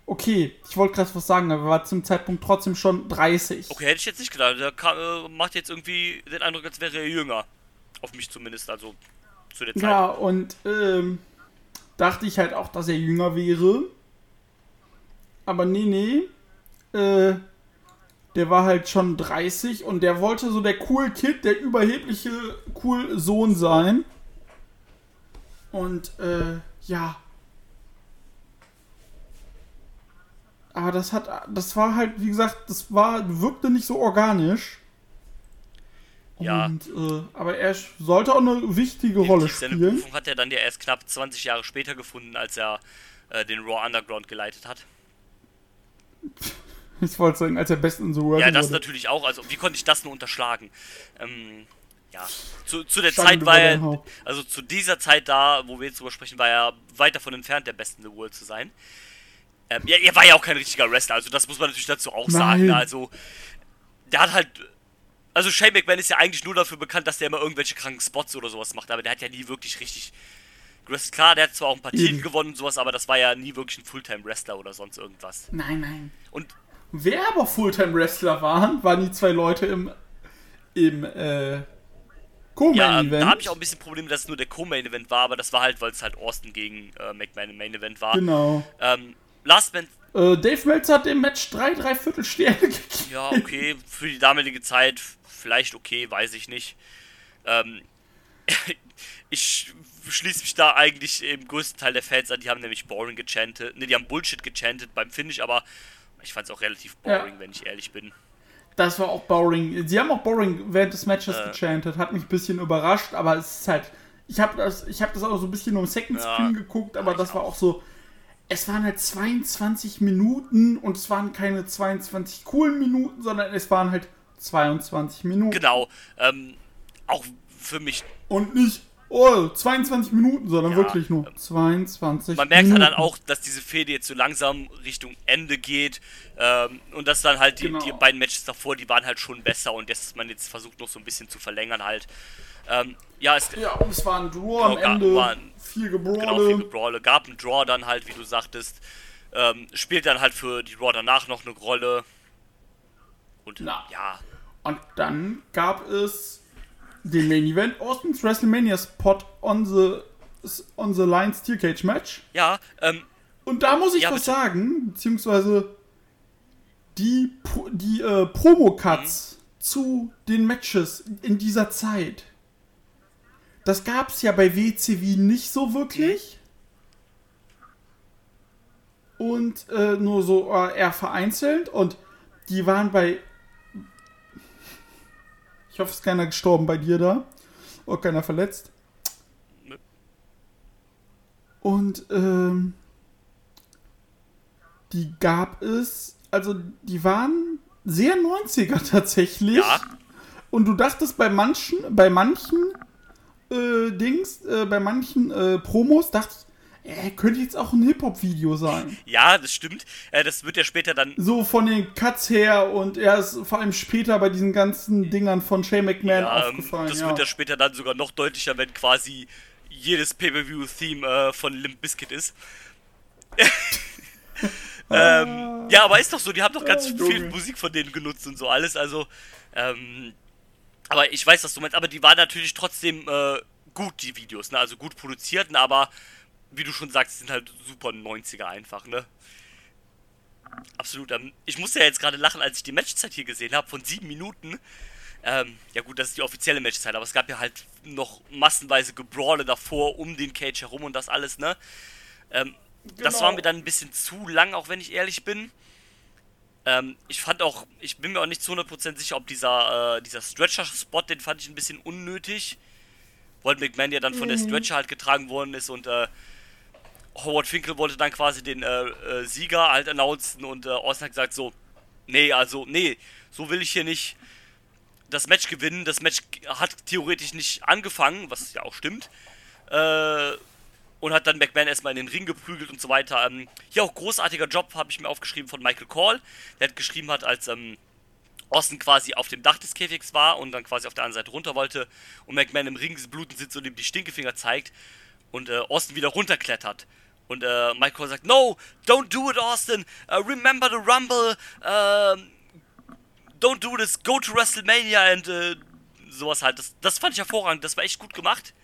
Speaker 4: okay, ich wollte gerade was sagen, aber er war zum Zeitpunkt trotzdem schon 30.
Speaker 3: okay, hätte ich jetzt nicht gedacht, der kam, äh, macht jetzt irgendwie den Eindruck, als wäre er jünger. Auf mich zumindest, also zu der Zeit.
Speaker 4: Ja, und ähm, dachte ich halt auch, dass er jünger wäre. Aber nee, nee. Äh, der war halt schon 30 und der wollte so der cool Kid, der überhebliche cool Sohn sein. Und äh, ja. Aber das hat, das war halt, wie gesagt, das war, wirkte nicht so organisch.
Speaker 3: Ja.
Speaker 4: Und, äh, aber er sollte auch eine wichtige Rolle
Speaker 3: Definitiv, Seine
Speaker 4: spielen.
Speaker 3: Berufung hat er dann ja erst knapp 20 Jahre später gefunden, als er äh, den Raw Underground geleitet hat. (laughs)
Speaker 4: Ich wollte sagen, als er Best in the World
Speaker 3: Ja, das
Speaker 4: wurde.
Speaker 3: natürlich auch. Also, wie konnte ich das nur unterschlagen? Ähm, ja, zu, zu der
Speaker 4: Schande
Speaker 3: Zeit war er, also zu dieser Zeit da, wo wir jetzt drüber sprechen, war er weit davon entfernt, der Beste in the World zu sein. Ähm, ja, er war ja auch kein richtiger Wrestler, also das muss man natürlich dazu auch sagen.
Speaker 4: Nein.
Speaker 3: Also, der hat halt. Also, Shane McMahon ist ja eigentlich nur dafür bekannt, dass der immer irgendwelche kranken Spots oder sowas macht, aber der hat ja nie wirklich richtig. gewrestelt. Klar, der hat zwar auch ein paar. Titel gewonnen und sowas, aber das war ja nie wirklich ein Fulltime-Wrestler oder sonst irgendwas.
Speaker 4: Nein, nein.
Speaker 3: Und
Speaker 4: Wer aber Fulltime-Wrestler waren, waren die zwei Leute im, im äh,
Speaker 3: Ja,
Speaker 4: Co-Main-Event.
Speaker 3: da habe ich auch ein bisschen Probleme, dass es nur der Co-Main-Event war, aber das war halt, weil es halt Austin gegen äh, McMahon im Main-Event war.
Speaker 4: Genau.
Speaker 3: Ähm, Last Man,
Speaker 4: Äh, Dave Meltzer hat dem Match drei, drei Viertel Sterne (laughs) gegeben.
Speaker 3: ja, okay, für die damalige Zeit vielleicht okay, weiß ich nicht. Ähm, (laughs) ich schließe mich da eigentlich im größten Teil der Fans an, die haben nämlich Boring gechantet, ne, die haben Bullshit gechantet beim Finish, aber ich fand es auch relativ boring,
Speaker 4: Ja.
Speaker 3: wenn ich ehrlich bin.
Speaker 4: Das war auch boring. Sie haben auch boring während des Matches
Speaker 3: Äh.
Speaker 4: gechantet. Hat mich ein bisschen überrascht, aber es ist halt. Ich habe das, ich hab das auch so ein bisschen um Second
Speaker 3: Ja,
Speaker 4: Screen geguckt, aber das war
Speaker 3: auch
Speaker 4: so. Es waren halt 22 Minuten und es waren keine 22 coolen Minuten, sondern es waren halt 22 Minuten.
Speaker 3: Genau, ähm, auch für mich
Speaker 4: Und nicht, oh, 22 Minuten, sondern
Speaker 3: Ja,
Speaker 4: wirklich nur
Speaker 3: ähm,
Speaker 4: 22
Speaker 3: Man merkt
Speaker 4: Minuten.
Speaker 3: halt dann auch, dass diese Fehde jetzt so langsam Richtung Ende geht ähm, und dass dann halt die,
Speaker 4: Genau.
Speaker 3: die beiden Matches davor, die waren halt schon besser und dass man jetzt versucht noch so ein bisschen zu verlängern halt. Ähm, ja, es
Speaker 4: Ja, und es war ein Draw am
Speaker 3: Genau, gar-
Speaker 4: Ende.
Speaker 3: war ein-
Speaker 4: viel
Speaker 3: genau
Speaker 4: Gebrawle.
Speaker 3: viel Brawle, gab einen Draw dann halt, wie du sagtest, ähm, spielt dann halt für die Raw danach noch eine Rolle und
Speaker 4: Na.
Speaker 3: ja,
Speaker 4: Und dann gab es den Main Event, Austin's WrestleMania Spot on the, on the Line Steel Cage Match.
Speaker 3: ja, ähm,
Speaker 4: Und da muss ich
Speaker 3: Ja,
Speaker 4: was
Speaker 3: bitte.
Speaker 4: sagen, beziehungsweise die, die äh, Promo-Cuts
Speaker 3: Mhm.
Speaker 4: zu den Matches in dieser Zeit. Das gab es ja bei WCW nicht so wirklich. Und äh, nur so äh, eher vereinzelt. Und die waren bei. Ich hoffe, es ist keiner gestorben bei dir da. Oder keiner verletzt.
Speaker 3: Nö.
Speaker 4: Und ähm, die gab es, also die waren sehr 90er (laughs) tatsächlich.
Speaker 3: ja,
Speaker 4: Und du dachtest bei manchen, bei manchen äh, Dings, äh, bei manchen äh, Promos, dachtest äh, könnte jetzt auch ein Hip-Hop-Video sein.
Speaker 3: ja, das stimmt. Äh, das wird ja später dann
Speaker 4: So von den Cuts her und er ist vor allem später bei diesen ganzen Dingern von Shane McMahon
Speaker 3: Ja, ähm,
Speaker 4: aufgefallen.
Speaker 3: das
Speaker 4: ja.
Speaker 3: wird ja später dann sogar noch deutlicher, wenn quasi jedes Pay-Per-View-Theme äh, von Limp Bizkit ist. (laughs) ähm, ja, aber ist doch so, die haben doch ganz
Speaker 4: Ah,
Speaker 3: viel
Speaker 4: Junge.
Speaker 3: Musik von denen genutzt und so alles, also, ähm, aber ich weiß, was du meinst, aber die waren natürlich trotzdem äh, gut, die Videos, ne, also gut produziert, ne, aber wie du schon sagst, sind halt super 90er einfach, ne. Absolut. Ähm, ich musste ja jetzt gerade lachen, als ich die Matchzeit hier gesehen habe, von sieben Minuten. Ähm, ja gut, das ist die offizielle Matchzeit, aber es gab ja halt noch massenweise Gebrawle davor, um den Cage herum und das alles, ne? Ähm, Das
Speaker 4: Genau.
Speaker 3: war mir dann ein bisschen zu lang, auch wenn ich ehrlich bin. Ähm, ich fand auch, ich bin mir auch nicht zu 100% sicher, ob dieser, äh, dieser Stretcher-Spot, den fand ich ein bisschen unnötig. Weil McMahon ja dann von der Stretcher halt getragen worden ist und äh, Howard Finkel wollte dann quasi den äh, äh, Sieger halt announcen und äh, Austin hat gesagt so, nee, also, nee, so will ich hier nicht das Match gewinnen. Das Match hat theoretisch nicht angefangen, was ja auch stimmt. Äh, und hat dann McMahon erstmal in den Ring geprügelt und so weiter. Ähm, hier auch großartiger Job, habe ich mir aufgeschrieben von Michael Call, der hat geschrieben hat, als ähm, Austin quasi auf dem Dach des Käfigs war und dann quasi auf der anderen Seite runter wollte und McMahon im Ring bluten sitzt und ihm die Stinkefinger zeigt und äh, Austin wieder runterklettert. Und äh, Michael Cole sagt, no, don't do it, Austin. Uh, remember the Rumble. Uh, don't do this. Go to WrestleMania and uh, sowas halt. Das, das fand ich hervorragend. Das war echt gut gemacht.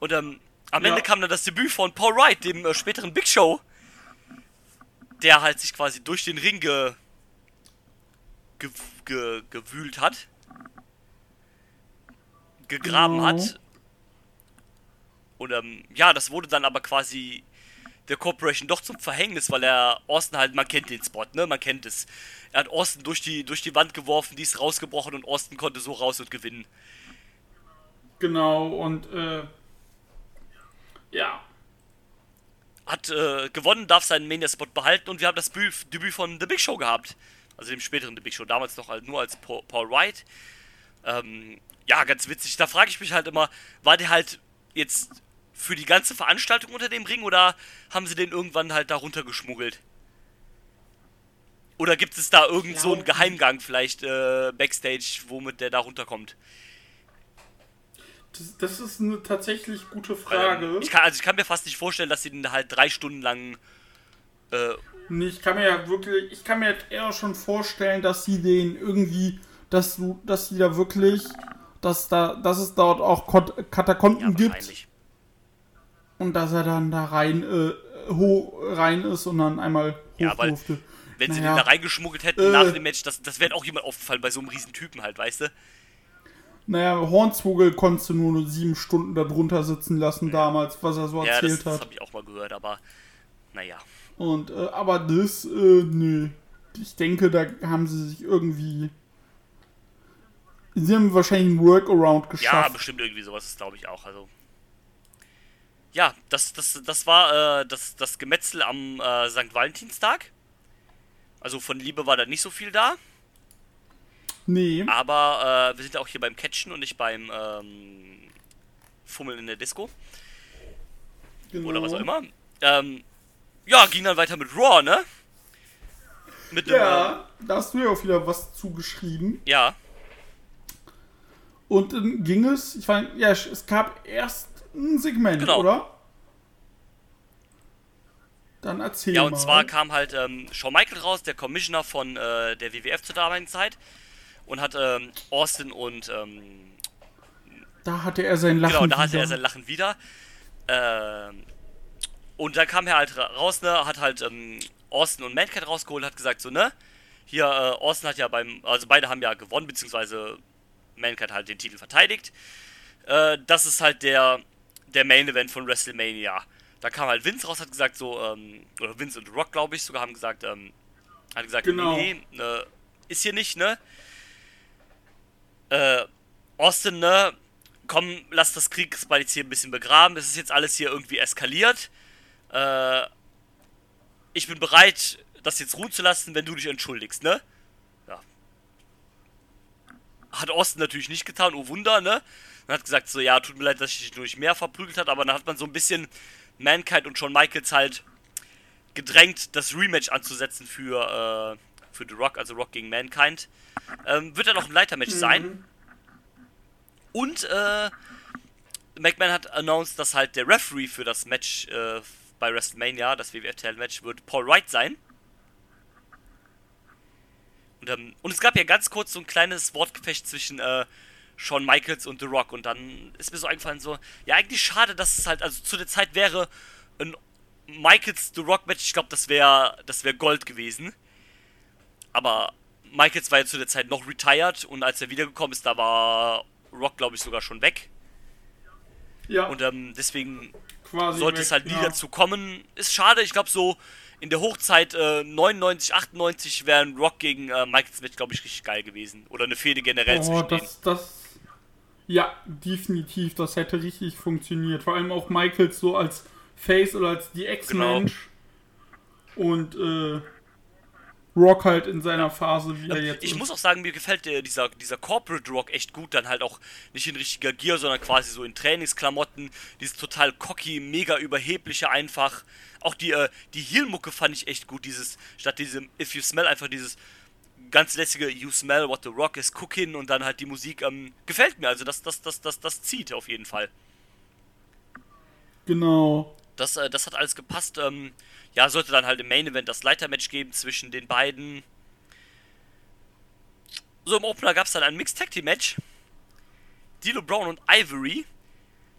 Speaker 3: Und ähm, am
Speaker 4: Ja.
Speaker 3: Ende kam dann das Debüt von Paul Wright, dem äh, späteren Big Show, der halt sich quasi durch den Ring ge, ge, ge, gewühlt hat, gegraben
Speaker 4: Genau.
Speaker 3: hat. Und ähm, ja, das wurde dann aber quasi der Corporation doch zum Verhängnis, weil er Austin halt, man kennt den Spot, ne? Man kennt es. Er hat Austin durch die, durch die Wand geworfen, die ist rausgebrochen und Austin konnte so raus und gewinnen.
Speaker 4: Genau, und äh, ja.
Speaker 3: Hat äh, gewonnen, darf seinen Mania-Spot behalten und wir haben das Bü- Debüt von The Big Show gehabt. Also dem späteren The Big Show, damals noch als, nur als Paul, Paul Wright. Ähm, ja, ganz witzig. Da frage ich mich halt immer, war der halt jetzt für die ganze Veranstaltung unter dem Ring oder haben sie den irgendwann halt da runtergeschmuggelt? Oder gibt es da irgend so einen Geheimgang vielleicht äh, Backstage, womit der da runterkommt?
Speaker 4: Das, das ist eine tatsächlich gute
Speaker 3: Weil,
Speaker 4: Frage.
Speaker 3: ähm, ich kann, also ich kann mir fast nicht vorstellen, dass sie den halt drei Stunden lang äh,
Speaker 4: Nee, ich kann mir ja wirklich, ich kann mir eher schon vorstellen, dass sie den irgendwie, dass du, dass sie da wirklich, dass da, dass es dort auch Katakomben
Speaker 3: ja,
Speaker 4: gibt. Und dass er dann da rein, äh, ho rein ist und dann einmal hoch
Speaker 3: Ja, weil-
Speaker 4: durfte.
Speaker 3: Wenn sie
Speaker 4: Naja.
Speaker 3: den da reingeschmuggelt hätten
Speaker 4: Äh.
Speaker 3: nach dem Match, das, das wäre auch jemand aufgefallen bei so einem riesen Typen halt, weißt du?
Speaker 4: Naja, Hornswogel konntest du nur sieben Stunden da drunter sitzen lassen damals, was er so
Speaker 3: Ja, das,
Speaker 4: erzählt
Speaker 3: das
Speaker 4: hat.
Speaker 3: habe ich auch mal gehört, aber naja.
Speaker 4: Und, äh, aber das, äh, nö. Ich denke, da haben sie sich irgendwie. Sie haben wahrscheinlich einen Workaround
Speaker 3: Ja,
Speaker 4: geschafft.
Speaker 3: bestimmt irgendwie sowas, das glaube ich auch. Also. Ja, das, das, das war äh, das, das Gemetzel am äh, St. Valentinstag. Also von Liebe war da nicht so viel da.
Speaker 4: nee.
Speaker 3: Aber äh, wir sind auch hier beim Catchen und nicht beim ähm, Fummeln in der Disco.
Speaker 4: genau.
Speaker 3: Oder was auch immer. Ähm, ja, ging dann weiter mit Raw, ne? Mit dem,
Speaker 4: Ja, da hast du ja auch wieder was zugeschrieben.
Speaker 3: äh, ja.
Speaker 4: Und dann ging es, ich meine, ja, es gab erst ein Segment,
Speaker 3: Genau.
Speaker 4: oder? Dann erzähl
Speaker 3: Ja,
Speaker 4: mal.
Speaker 3: und zwar kam halt ähm, Shawn Michael raus, der Commissioner von äh, der WWF zur damaligen Zeit. Und hat ähm, Austin und ähm,
Speaker 4: da hatte er sein Lachen
Speaker 3: genau, da hatte
Speaker 4: wieder.
Speaker 3: er sein Lachen wieder. Ähm, und dann kam er halt ra- raus, ne, hat halt ähm, Austin und Mankind rausgeholt, hat gesagt so, ne, hier, äh, Austin hat ja beim, also beide haben ja gewonnen, beziehungsweise Mankind halt den Titel verteidigt. Äh, das ist halt der, der Main Event von WrestleMania. Da kam halt Vince raus, hat gesagt so, ähm, oder Vince und Rock, glaube ich, sogar haben gesagt, ähm, hat gesagt,
Speaker 4: Genau.
Speaker 3: nee, nee, ne, ist hier nicht, ne? Äh, Austin, ne, komm, lass das Kriegsball jetzt hier ein bisschen begraben. Es ist jetzt alles hier irgendwie eskaliert. Äh, ich bin bereit, das jetzt ruhen zu lassen, wenn du dich entschuldigst, ne? Ja. Hat Austin natürlich nicht getan, oh Wunder, ne? Und hat gesagt, so, ja, tut mir leid, dass ich dich durch mehr verprügelt hat, aber dann hat man so ein bisschen Mankind und Shawn Michaels halt gedrängt, das Rematch anzusetzen für, äh, für The Rock, also Rock gegen Mankind. Ähm, wird dann auch ein Leitermatch sein. Und äh, McMahon hat announced, dass halt der Referee für das Match äh, bei WrestleMania, das WWF-Title-Match, wird Paul Wright sein. Und, ähm, und es gab ja ganz kurz so ein kleines Wortgefecht zwischen äh, Shawn Michaels und The Rock. Und dann ist mir so eingefallen, so, ja, eigentlich schade, dass es halt, also zu der Zeit wäre ein Michaels The Rock Match, ich glaube, das wäre das wäre Gold gewesen. Aber Michaels war ja zu der Zeit noch retired und als er wiedergekommen ist, da war Rock, glaube ich, sogar schon weg.
Speaker 4: ja,
Speaker 3: Und ähm, deswegen
Speaker 4: quasi
Speaker 3: sollte
Speaker 4: weg,
Speaker 3: es halt nie
Speaker 4: ja.
Speaker 3: dazu kommen. Ist schade, ich glaube so in der Hochzeit äh, 99, 98 wäre ein Rock gegen äh, Michaels Match, glaube ich, richtig geil gewesen. Oder eine Fehde generell
Speaker 4: Oh,
Speaker 3: zwischen denen.
Speaker 4: das, das. Ja, definitiv, das hätte richtig funktioniert. Vor allem auch Michaels so als Face oder als die Ex-Mensch.
Speaker 3: Genau.
Speaker 4: Und, äh. Rock halt in seiner Phase, wie er jetzt
Speaker 3: Ich
Speaker 4: ist.
Speaker 3: muss auch sagen, mir gefällt der, dieser, dieser Corporate Rock echt gut. Dann halt auch nicht in richtiger Gear, sondern quasi so in Trainingsklamotten. Dieses total cocky, mega überhebliche einfach. Auch die, äh, die Heel-Mucke fand ich echt gut. Dieses, statt diesem If You Smell, einfach dieses ganz lässige You Smell What the Rock is Cooking und dann halt die Musik. Ähm, gefällt mir. Also das, das, das, das, das zieht auf jeden Fall.
Speaker 4: Genau.
Speaker 3: Das, äh, das hat alles gepasst. Ähm, ja, sollte dann halt im Main Event das Leitermatch geben zwischen den beiden. So, im Opener gab es dann ein Mixed Tag Team Match. Dilo Brown und Ivory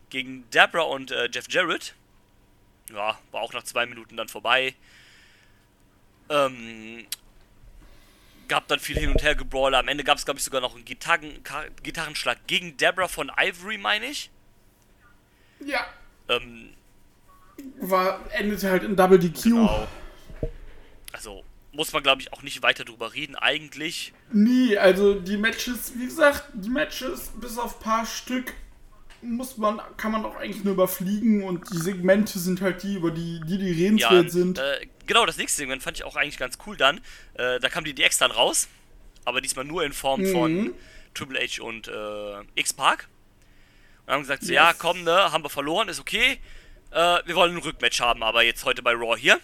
Speaker 3: gegen Debra und äh, Jeff Jarrett. Ja, war auch nach zwei Minuten dann vorbei. Ähm, gab dann viel hin und her gebrawler. Am Ende gab es, glaube ich, sogar noch einen Gitarren Gitarrenschlag gegen Debra von Ivory, meine ich.
Speaker 4: Ja.
Speaker 3: Ähm,
Speaker 4: War, endete halt in Double DQ.
Speaker 3: Genau. Also muss man, glaube ich, auch nicht weiter drüber reden, eigentlich.
Speaker 4: Nee, also die Matches, wie gesagt, die Matches bis auf paar Stück muss man, kann man auch eigentlich nur überfliegen und die Segmente sind halt die, über die die, die
Speaker 3: Ja,
Speaker 4: redenswert sind.
Speaker 3: Äh, genau, das nächste Segment fand ich auch eigentlich ganz cool dann. Äh, da kamen die DX dann raus, aber diesmal nur in Form von
Speaker 4: Mhm.
Speaker 3: Triple H und äh, X-Park. Und haben gesagt, so,
Speaker 4: Yes.
Speaker 3: ja, komm, ne, haben wir verloren, ist okay. Äh, wir wollen ein Rückmatch haben, aber jetzt heute bei Raw hier.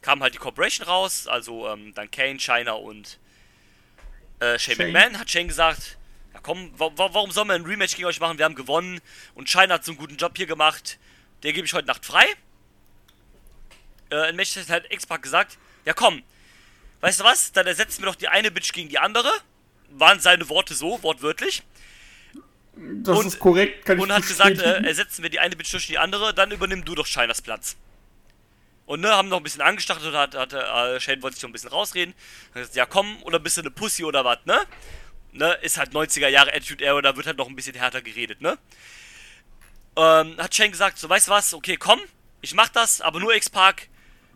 Speaker 3: Kam halt die Corporation raus, also ähm, dann Kane, China und äh, Shane,
Speaker 4: Shane.
Speaker 3: McMahon. Hat Shane gesagt, ja komm, wa wa warum sollen wir ein Rematch gegen euch machen? Wir haben gewonnen und China hat so einen guten Job hier gemacht. Der gebe ich heute Nacht frei. Äh, in Match hat halt X-Pac gesagt, ja komm, weißt du was, dann ersetzen wir doch die eine Bitch gegen die andere. Waren seine Worte so, wortwörtlich.
Speaker 4: das
Speaker 3: und-
Speaker 4: ist korrekt, kann ich
Speaker 3: Und hat gesagt, äh, ersetzen wir die eine Bitch durch die andere, dann übernimm du doch Shinas Platz. Und ne, haben noch ein bisschen angestachelt und hat, hat äh, Shane wollte sich noch ein bisschen rausreden. Hat gesagt, ja komm, oder bist du eine Pussy oder was, ne? Ne, ist halt 90er Jahre Attitude Era, da wird halt noch ein bisschen härter geredet, ne? Ähm, hat Shane gesagt, so weißt du was, okay, komm, ich mach das, aber nur X-Park,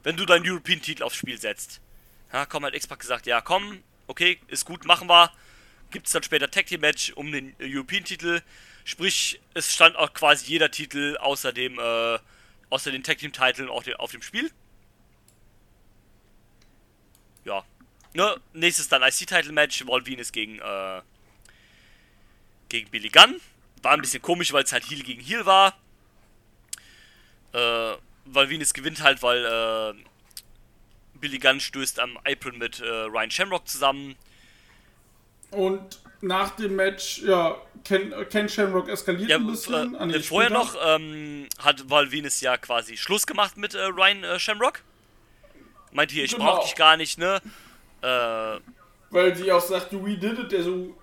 Speaker 3: wenn du deinen European-Titel aufs Spiel setzt. Ja, komm, hat X-Pac gesagt, ja, komm, okay, ist gut, machen wir. Gibt es dann später Tag Team Match um den äh, European-Titel. Sprich, es stand auch quasi jeder Titel außer dem, äh, außer den Tag Team-Titeln auf, dem- Spiel. Ja. Ne, nächstes dann IC-Title-Match, Walt Venus gegen, äh, gegen Billy Gunn. War ein bisschen komisch, weil es halt Heel gegen Heel war. Äh, weil Venus gewinnt halt, weil, äh, Billy Gunn stößt am Apron mit äh, Ryan Shamrock zusammen.
Speaker 4: Und nach dem Match, ja, Ken, äh, Ken Shamrock eskaliert
Speaker 3: Ja,
Speaker 4: ein bisschen.
Speaker 3: äh,
Speaker 4: Ah, nee,
Speaker 3: denn vorher noch ähm, hat Val Venus ja quasi Schluss gemacht mit äh, Ryan äh, Shamrock. Meint hier, ich
Speaker 4: Genau.
Speaker 3: brauch dich gar nicht, ne? Äh,
Speaker 4: Weil sie auch sagte, we did it, der so,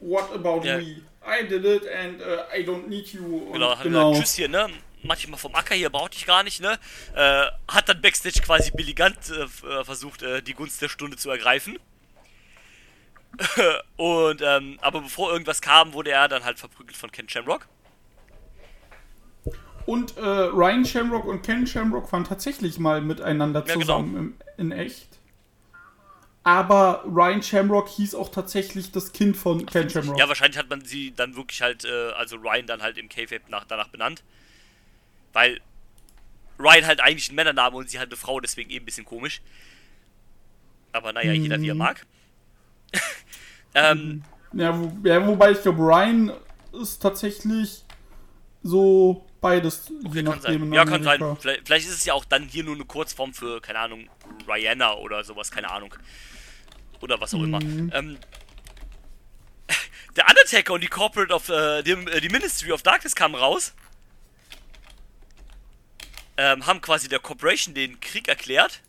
Speaker 4: what about
Speaker 3: Ja.
Speaker 4: we? I did it and uh, I don't need you. Und
Speaker 3: genau,
Speaker 4: genau.
Speaker 3: gesagt, tschüss hier, ne? Mach dich mal vom Acker hier, brauch dich gar nicht, ne? Äh, hat dann Backstage quasi Billy Gunn äh, äh, versucht, äh, die Gunst der Stunde zu ergreifen. (laughs) Und, ähm, aber bevor irgendwas kam, wurde er dann halt verprügelt von Ken Shamrock.
Speaker 4: Und äh, Ryan Shamrock und Ken Shamrock waren tatsächlich mal miteinander
Speaker 3: Ja, genau.
Speaker 4: zusammen im, in echt. Aber Ryan Shamrock hieß auch tatsächlich das Kind von Ken Shamrock.
Speaker 3: Ja, wahrscheinlich hat man sie dann wirklich halt, äh, also Ryan dann halt im K-Fape nach, danach benannt. Weil Ryan halt eigentlich ein Männername und sie halt eine Frau, deswegen eben ein bisschen komisch. Aber naja, jeder wie er mag. (laughs) ähm,
Speaker 4: Ja, wo, ja, wobei ich glaube, Ryan ist tatsächlich so beides. je
Speaker 3: kann sein.
Speaker 4: in
Speaker 3: Ja, kann sein. Vielleicht, vielleicht ist es ja auch dann hier nur eine Kurzform für, keine Ahnung, Rihanna oder sowas, keine Ahnung. Oder was auch immer. Ähm, (laughs) der Undertaker und die Corporate of, äh, die, äh, die Ministry of Darkness kamen raus. Ähm, haben quasi der Corporation den Krieg erklärt.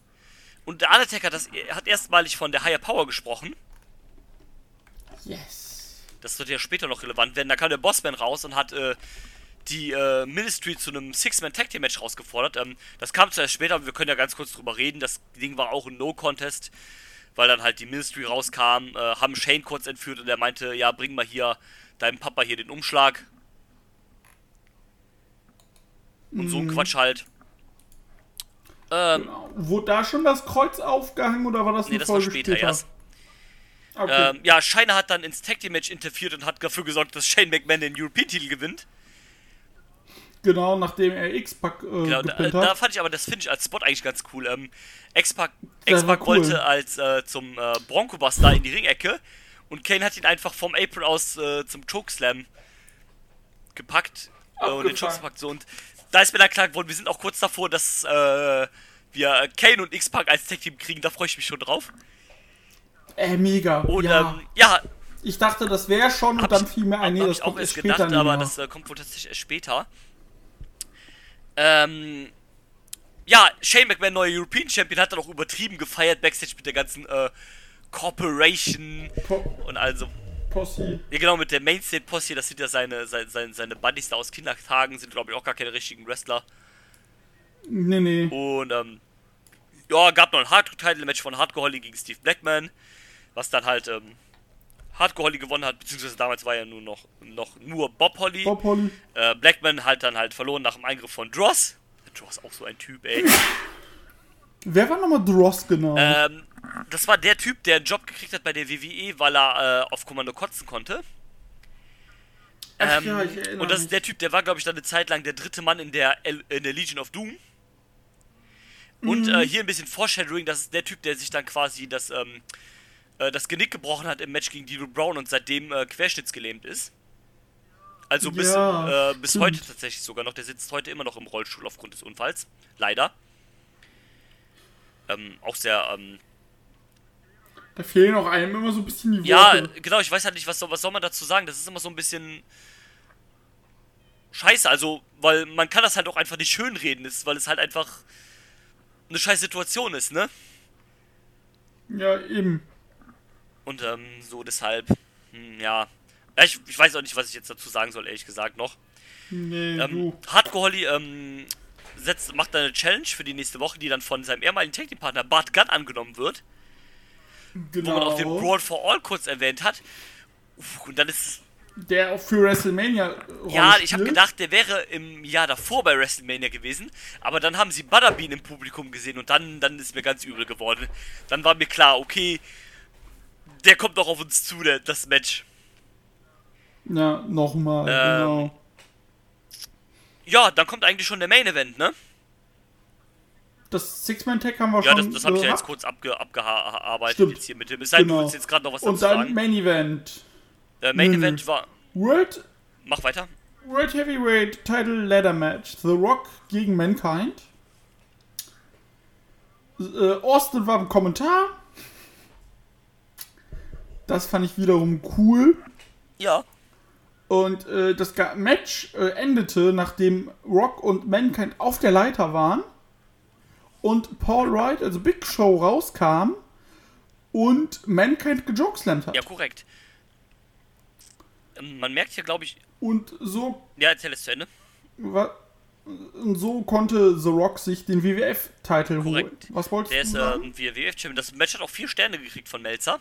Speaker 3: Und der Undertaker das, hat erstmalig von der Higher Power gesprochen.
Speaker 4: Yes.
Speaker 3: Das wird ja später noch relevant werden. Da kam der Bossman raus und hat äh, die äh, Ministry zu einem Six-Man-Tag-Team-Match rausgefordert. Ähm, das kam zuerst später, aber wir können ja ganz kurz drüber reden. Das Ding war auch ein No-Contest, weil dann halt die Ministry rauskam, äh, haben Shane kurz entführt und er meinte, ja, bring mal hier deinem Papa hier den Umschlag. Und so ein Quatsch halt. Ähm,
Speaker 4: Genau. Wurde da schon das Kreuz aufgehangen oder war das
Speaker 3: nee,
Speaker 4: eine
Speaker 3: das war
Speaker 4: Folge
Speaker 3: später erst.
Speaker 4: Okay.
Speaker 3: Ähm, ja, Shiner hat dann ins Tag Team Match interferiert und hat dafür gesorgt, dass Shane McMahon den European Titel gewinnt.
Speaker 4: Genau, nachdem er X-Pac äh,
Speaker 3: Genau, da,
Speaker 4: gepinnt
Speaker 3: da fand ich aber das finde ich als Spot eigentlich ganz cool. Ähm, X-Pac
Speaker 4: Das
Speaker 3: X-Pac
Speaker 4: war cool.
Speaker 3: wollte als äh, zum äh, Bronco-Buster in die Ringecke und Kane hat ihn einfach vom Apron aus äh, zum Chokeslam gepackt äh, und den
Speaker 4: Abgefahren.
Speaker 3: Chokes gepackt. So, und da ist mir dann klar geworden, wir sind auch kurz davor, dass äh, wir Kane und X-Pac als Tag-Team kriegen. Da freue ich mich schon drauf.
Speaker 4: Äh, mega.
Speaker 3: Und
Speaker 4: ja.
Speaker 3: ähm, ja,
Speaker 4: ich dachte, das wäre schon und dann
Speaker 3: ich-
Speaker 4: fiel mir ein, nee,
Speaker 3: hab
Speaker 4: das
Speaker 3: ich auch
Speaker 4: kommt
Speaker 3: erst
Speaker 4: erst später
Speaker 3: gedacht, aber das äh, kommt wohl tatsächlich erst später. Ähm, ja, Shane McMahon, neuer European Champion, hat dann auch übertrieben gefeiert backstage mit der ganzen äh, Corporation
Speaker 4: Po
Speaker 3: und also.
Speaker 4: Posse.
Speaker 3: Ja, genau, mit der Mainstate Posse, das sind ja seine, seine, seine, Buddies da aus Kindertagen, sind glaube ich auch gar keine richtigen Wrestler.
Speaker 4: Nee, nee.
Speaker 3: Und, ähm, ja, gab noch ein Hardcore-Title-Match von Hardcore Holly gegen Steve Blackman, was dann halt, ähm, Hardcore Holly gewonnen hat, beziehungsweise damals war ja nur noch, noch nur Bob Holly.
Speaker 4: Bob Holly.
Speaker 3: Äh, Blackman hat dann halt verloren nach dem Eingriff von Dross. Dross auch so ein Typ, ey.
Speaker 4: Wer war nochmal Dross genau?
Speaker 3: ähm, das war der Typ, der einen Job gekriegt hat bei der WWE, weil er äh, auf Kommando kotzen konnte.
Speaker 4: Ach
Speaker 3: Ähm,
Speaker 4: ja, ich erinnere
Speaker 3: und das ist der Typ, der war, glaube ich, dann eine Zeit lang der dritte Mann in der, L in der Legion of Doom. Und
Speaker 4: Mhm.
Speaker 3: äh, hier ein bisschen Foreshadowing, das ist der Typ, der sich dann quasi das, ähm, äh, das Genick gebrochen hat im Match gegen Dino Brown und seitdem äh, querschnittsgelähmt ist. Also bis,
Speaker 4: Ja,
Speaker 3: äh, bis
Speaker 4: stimmt.
Speaker 3: heute tatsächlich sogar noch. Der sitzt heute immer noch im Rollstuhl aufgrund des Unfalls. Leider. Ähm, auch sehr, ähm,
Speaker 4: Da fehlen auch einem immer so ein bisschen die
Speaker 3: ja,
Speaker 4: Worte.
Speaker 3: genau, ich weiß halt nicht, was soll, was soll man dazu sagen. Das ist immer so ein bisschen scheiße, also, weil man kann das halt auch einfach nicht schönreden, ist, weil es halt einfach eine scheiß Situation ist, ne?
Speaker 4: Ja, eben.
Speaker 3: Und ähm, so deshalb, hm, ja. ja ich, ich weiß auch nicht, was ich jetzt dazu sagen soll, ehrlich gesagt noch.
Speaker 4: Nee,
Speaker 3: Ähm,
Speaker 4: du.
Speaker 3: Hardcore Holly ähm, setzt, macht eine Challenge für die nächste Woche, die dann von seinem ehemaligen Tag Team Partner Bart Gunn angenommen wird,
Speaker 4: Genau.
Speaker 3: wo man auch den Brawl for All kurz erwähnt hat. Und dann ist
Speaker 4: Der auch für WrestleMania.
Speaker 3: Ja, ich habe gedacht, der wäre im Jahr davor bei WrestleMania gewesen, aber dann haben sie Butterbean im Publikum gesehen und dann, dann ist mir ganz übel geworden. Dann war mir klar, okay, der kommt doch auf uns zu, der, das Match.
Speaker 4: Ja, nochmal,
Speaker 3: Ähm,
Speaker 4: genau.
Speaker 3: Ja, dann kommt eigentlich schon der Main Event, ne?
Speaker 4: Das Six-Man-Tag haben wir
Speaker 3: Ja,
Speaker 4: schon
Speaker 3: das, das habe ich ja jetzt kurz abge, abgearbeitet
Speaker 4: Stimmt.
Speaker 3: jetzt hier mit dem. Es sei denn, du
Speaker 4: Genau.
Speaker 3: willst jetzt gerade noch was
Speaker 4: Und
Speaker 3: dazu
Speaker 4: dann
Speaker 3: sagen.
Speaker 4: Main Event.
Speaker 3: Äh, Main
Speaker 4: Nö.
Speaker 3: Event war.
Speaker 4: World,
Speaker 3: Mach weiter.
Speaker 4: World Heavyweight Title Ladder Match. The Rock gegen Mankind. Äh, Austin war im Kommentar. Das fand ich wiederum cool.
Speaker 3: Ja.
Speaker 4: Und äh, das Ga- Match äh, endete, nachdem Rock und Mankind auf der Leiter waren und Paul Wright, also Big Show, rauskam und Mankind gejokeslammt hat.
Speaker 3: Ja, korrekt. Ähm, man merkt hier, glaube ich.
Speaker 4: Und so,
Speaker 3: Ja, erzähl es zu Ende.
Speaker 4: und so konnte The Rock sich den WWF-Titel holen. Was wolltest
Speaker 3: Der
Speaker 4: du
Speaker 3: ist
Speaker 4: sagen?
Speaker 3: ähm, WWF-Champion. Das Match hat auch vier Sterne gekriegt von Melzer.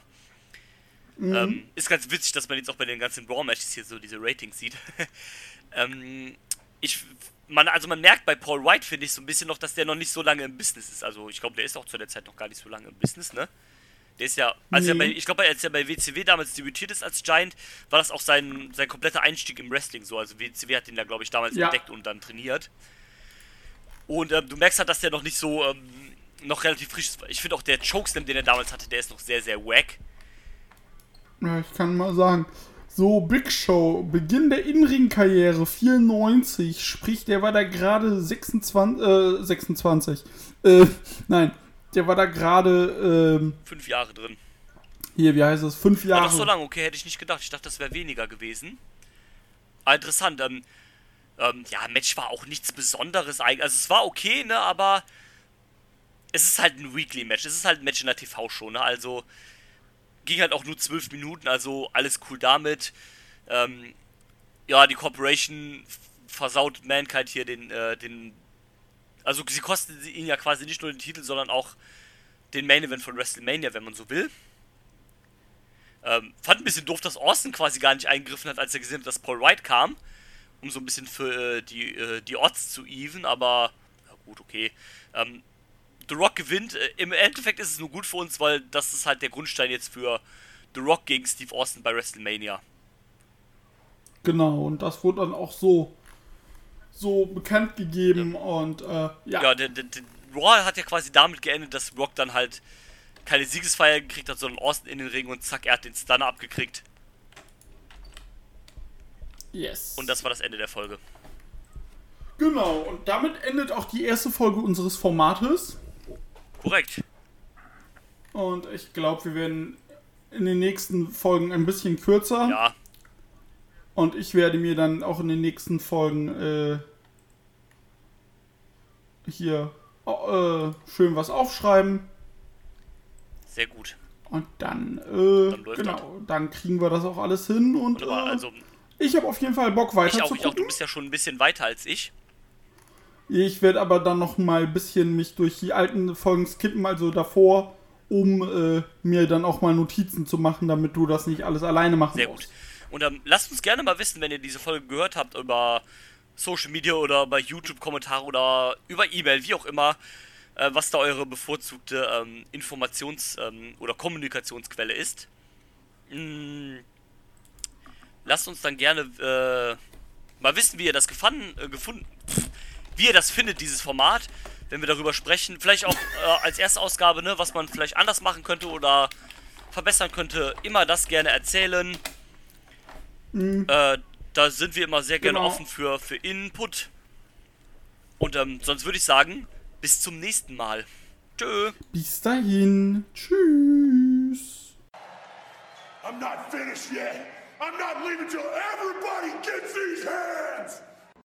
Speaker 4: Mhm.
Speaker 3: Ähm, ist ganz witzig, dass man jetzt auch bei den ganzen Raw-Matches hier so diese Ratings sieht. (laughs) ähm, ich, man, also man merkt bei Paul White, finde ich, so ein bisschen noch, dass der noch nicht so lange im Business ist. Also ich glaube, der ist auch zu der Zeit noch gar nicht so lange im Business, ne? Der ist ja, also
Speaker 4: Nee.
Speaker 3: er bei, ich glaube, als er bei WCW damals debütiert ist als Giant, war das auch sein, sein kompletter Einstieg im Wrestling so. Also WCW hat ihn da, glaube ich, damals
Speaker 4: Ja.
Speaker 3: entdeckt und dann trainiert. Und ähm, du merkst halt, dass der noch nicht so, ähm, noch relativ frisch ist. Ich finde auch der Chokeslam, den er damals hatte, der ist noch sehr, sehr wack.
Speaker 4: Ja, ich kann mal sagen. So, Big Show, Beginn der Inring-Karriere 94, sprich, der war da gerade 26, äh, 26. Äh, (laughs) nein, der war da gerade, ähm,
Speaker 3: Fünf Jahre drin.
Speaker 4: hier, wie heißt das, fünf Jahre.
Speaker 3: doch so lange, okay, hätte ich nicht gedacht. Ich dachte, das wäre weniger gewesen. Aber interessant, ähm, ähm, ja, Match war auch nichts Besonderes eigentlich. Also es war okay, ne, aber es ist halt ein Weekly-Match. Es ist halt ein Match in der TV-Show, ne, also ging halt auch nur zwölf Minuten, also alles cool damit. Ähm, ja, die Corporation versaut Mankind hier den, äh, den, also sie kosten ihn ja quasi nicht nur den Titel, sondern auch den Main Event von WrestleMania, wenn man so will. Ähm, fand ein bisschen doof, dass Austin quasi gar nicht eingegriffen hat, als er gesehen hat, dass Paul White kam. Um so ein bisschen für äh, die, äh, die Odds zu even, aber ja gut, okay. Ähm, The Rock gewinnt. Äh, Im Endeffekt ist es nur gut für uns, weil das ist halt der Grundstein jetzt für The Rock gegen Steve Austin bei WrestleMania.
Speaker 4: Genau, und das wurde dann auch so, so bekannt gegeben und äh, ja.
Speaker 3: Ja, der, der, der Raw hat ja quasi damit geendet, dass Rock dann halt keine Siegesfeier gekriegt hat, sondern Austin in den Ring und zack, er hat den Stunner abgekriegt.
Speaker 4: Yes.
Speaker 3: Und das war das Ende der Folge.
Speaker 4: Genau, und damit endet auch die erste Folge unseres Formates.
Speaker 3: Korrekt.
Speaker 4: Und ich glaube, wir werden in den nächsten Folgen ein bisschen kürzer.
Speaker 3: Ja,
Speaker 4: Und ich werde mir dann auch in den nächsten Folgen äh, hier äh, schön was aufschreiben.
Speaker 3: sehr gut.
Speaker 4: Und dann, äh,
Speaker 3: Dann
Speaker 4: genau, dann kriegen wir das auch alles hin. Und
Speaker 3: Wunderbar.
Speaker 4: äh,
Speaker 3: Also,
Speaker 4: ich habe auf jeden Fall Bock weiter
Speaker 3: ich auch,
Speaker 4: zu
Speaker 3: ich auch. Du bist ja schon ein bisschen weiter als ich.
Speaker 4: Ich werde aber dann noch mal ein bisschen mich durch die alten Folgen skippen, also davor, um äh, mir dann auch mal Notizen zu machen, damit du das nicht alles alleine machen
Speaker 3: Sehr
Speaker 4: musst.
Speaker 3: gut. Und ähm, lasst uns gerne mal wissen, wenn ihr diese Folge gehört habt, über Social Media oder bei YouTube-Kommentare oder über E-Mail, wie auch immer, äh, was da eure bevorzugte ähm, Informations- ähm, oder Kommunikationsquelle ist. Mm, lasst uns dann gerne äh, mal wissen, wie ihr das gefanden, äh, gefunden, pff, wie ihr das findet, dieses Format, wenn wir darüber sprechen. Vielleicht auch äh, als erste Ausgabe, ne, was man vielleicht anders machen könnte oder verbessern könnte. Immer das gerne erzählen. Äh, da sind wir immer sehr gerne
Speaker 4: Genau.
Speaker 3: offen für, für Input. Und ähm, sonst würde ich sagen, bis zum nächsten Mal. Tschö.
Speaker 4: Bis dahin. Tschüss.
Speaker 2: I'm not finished yet. I'm not leaving till everybody gets these hands.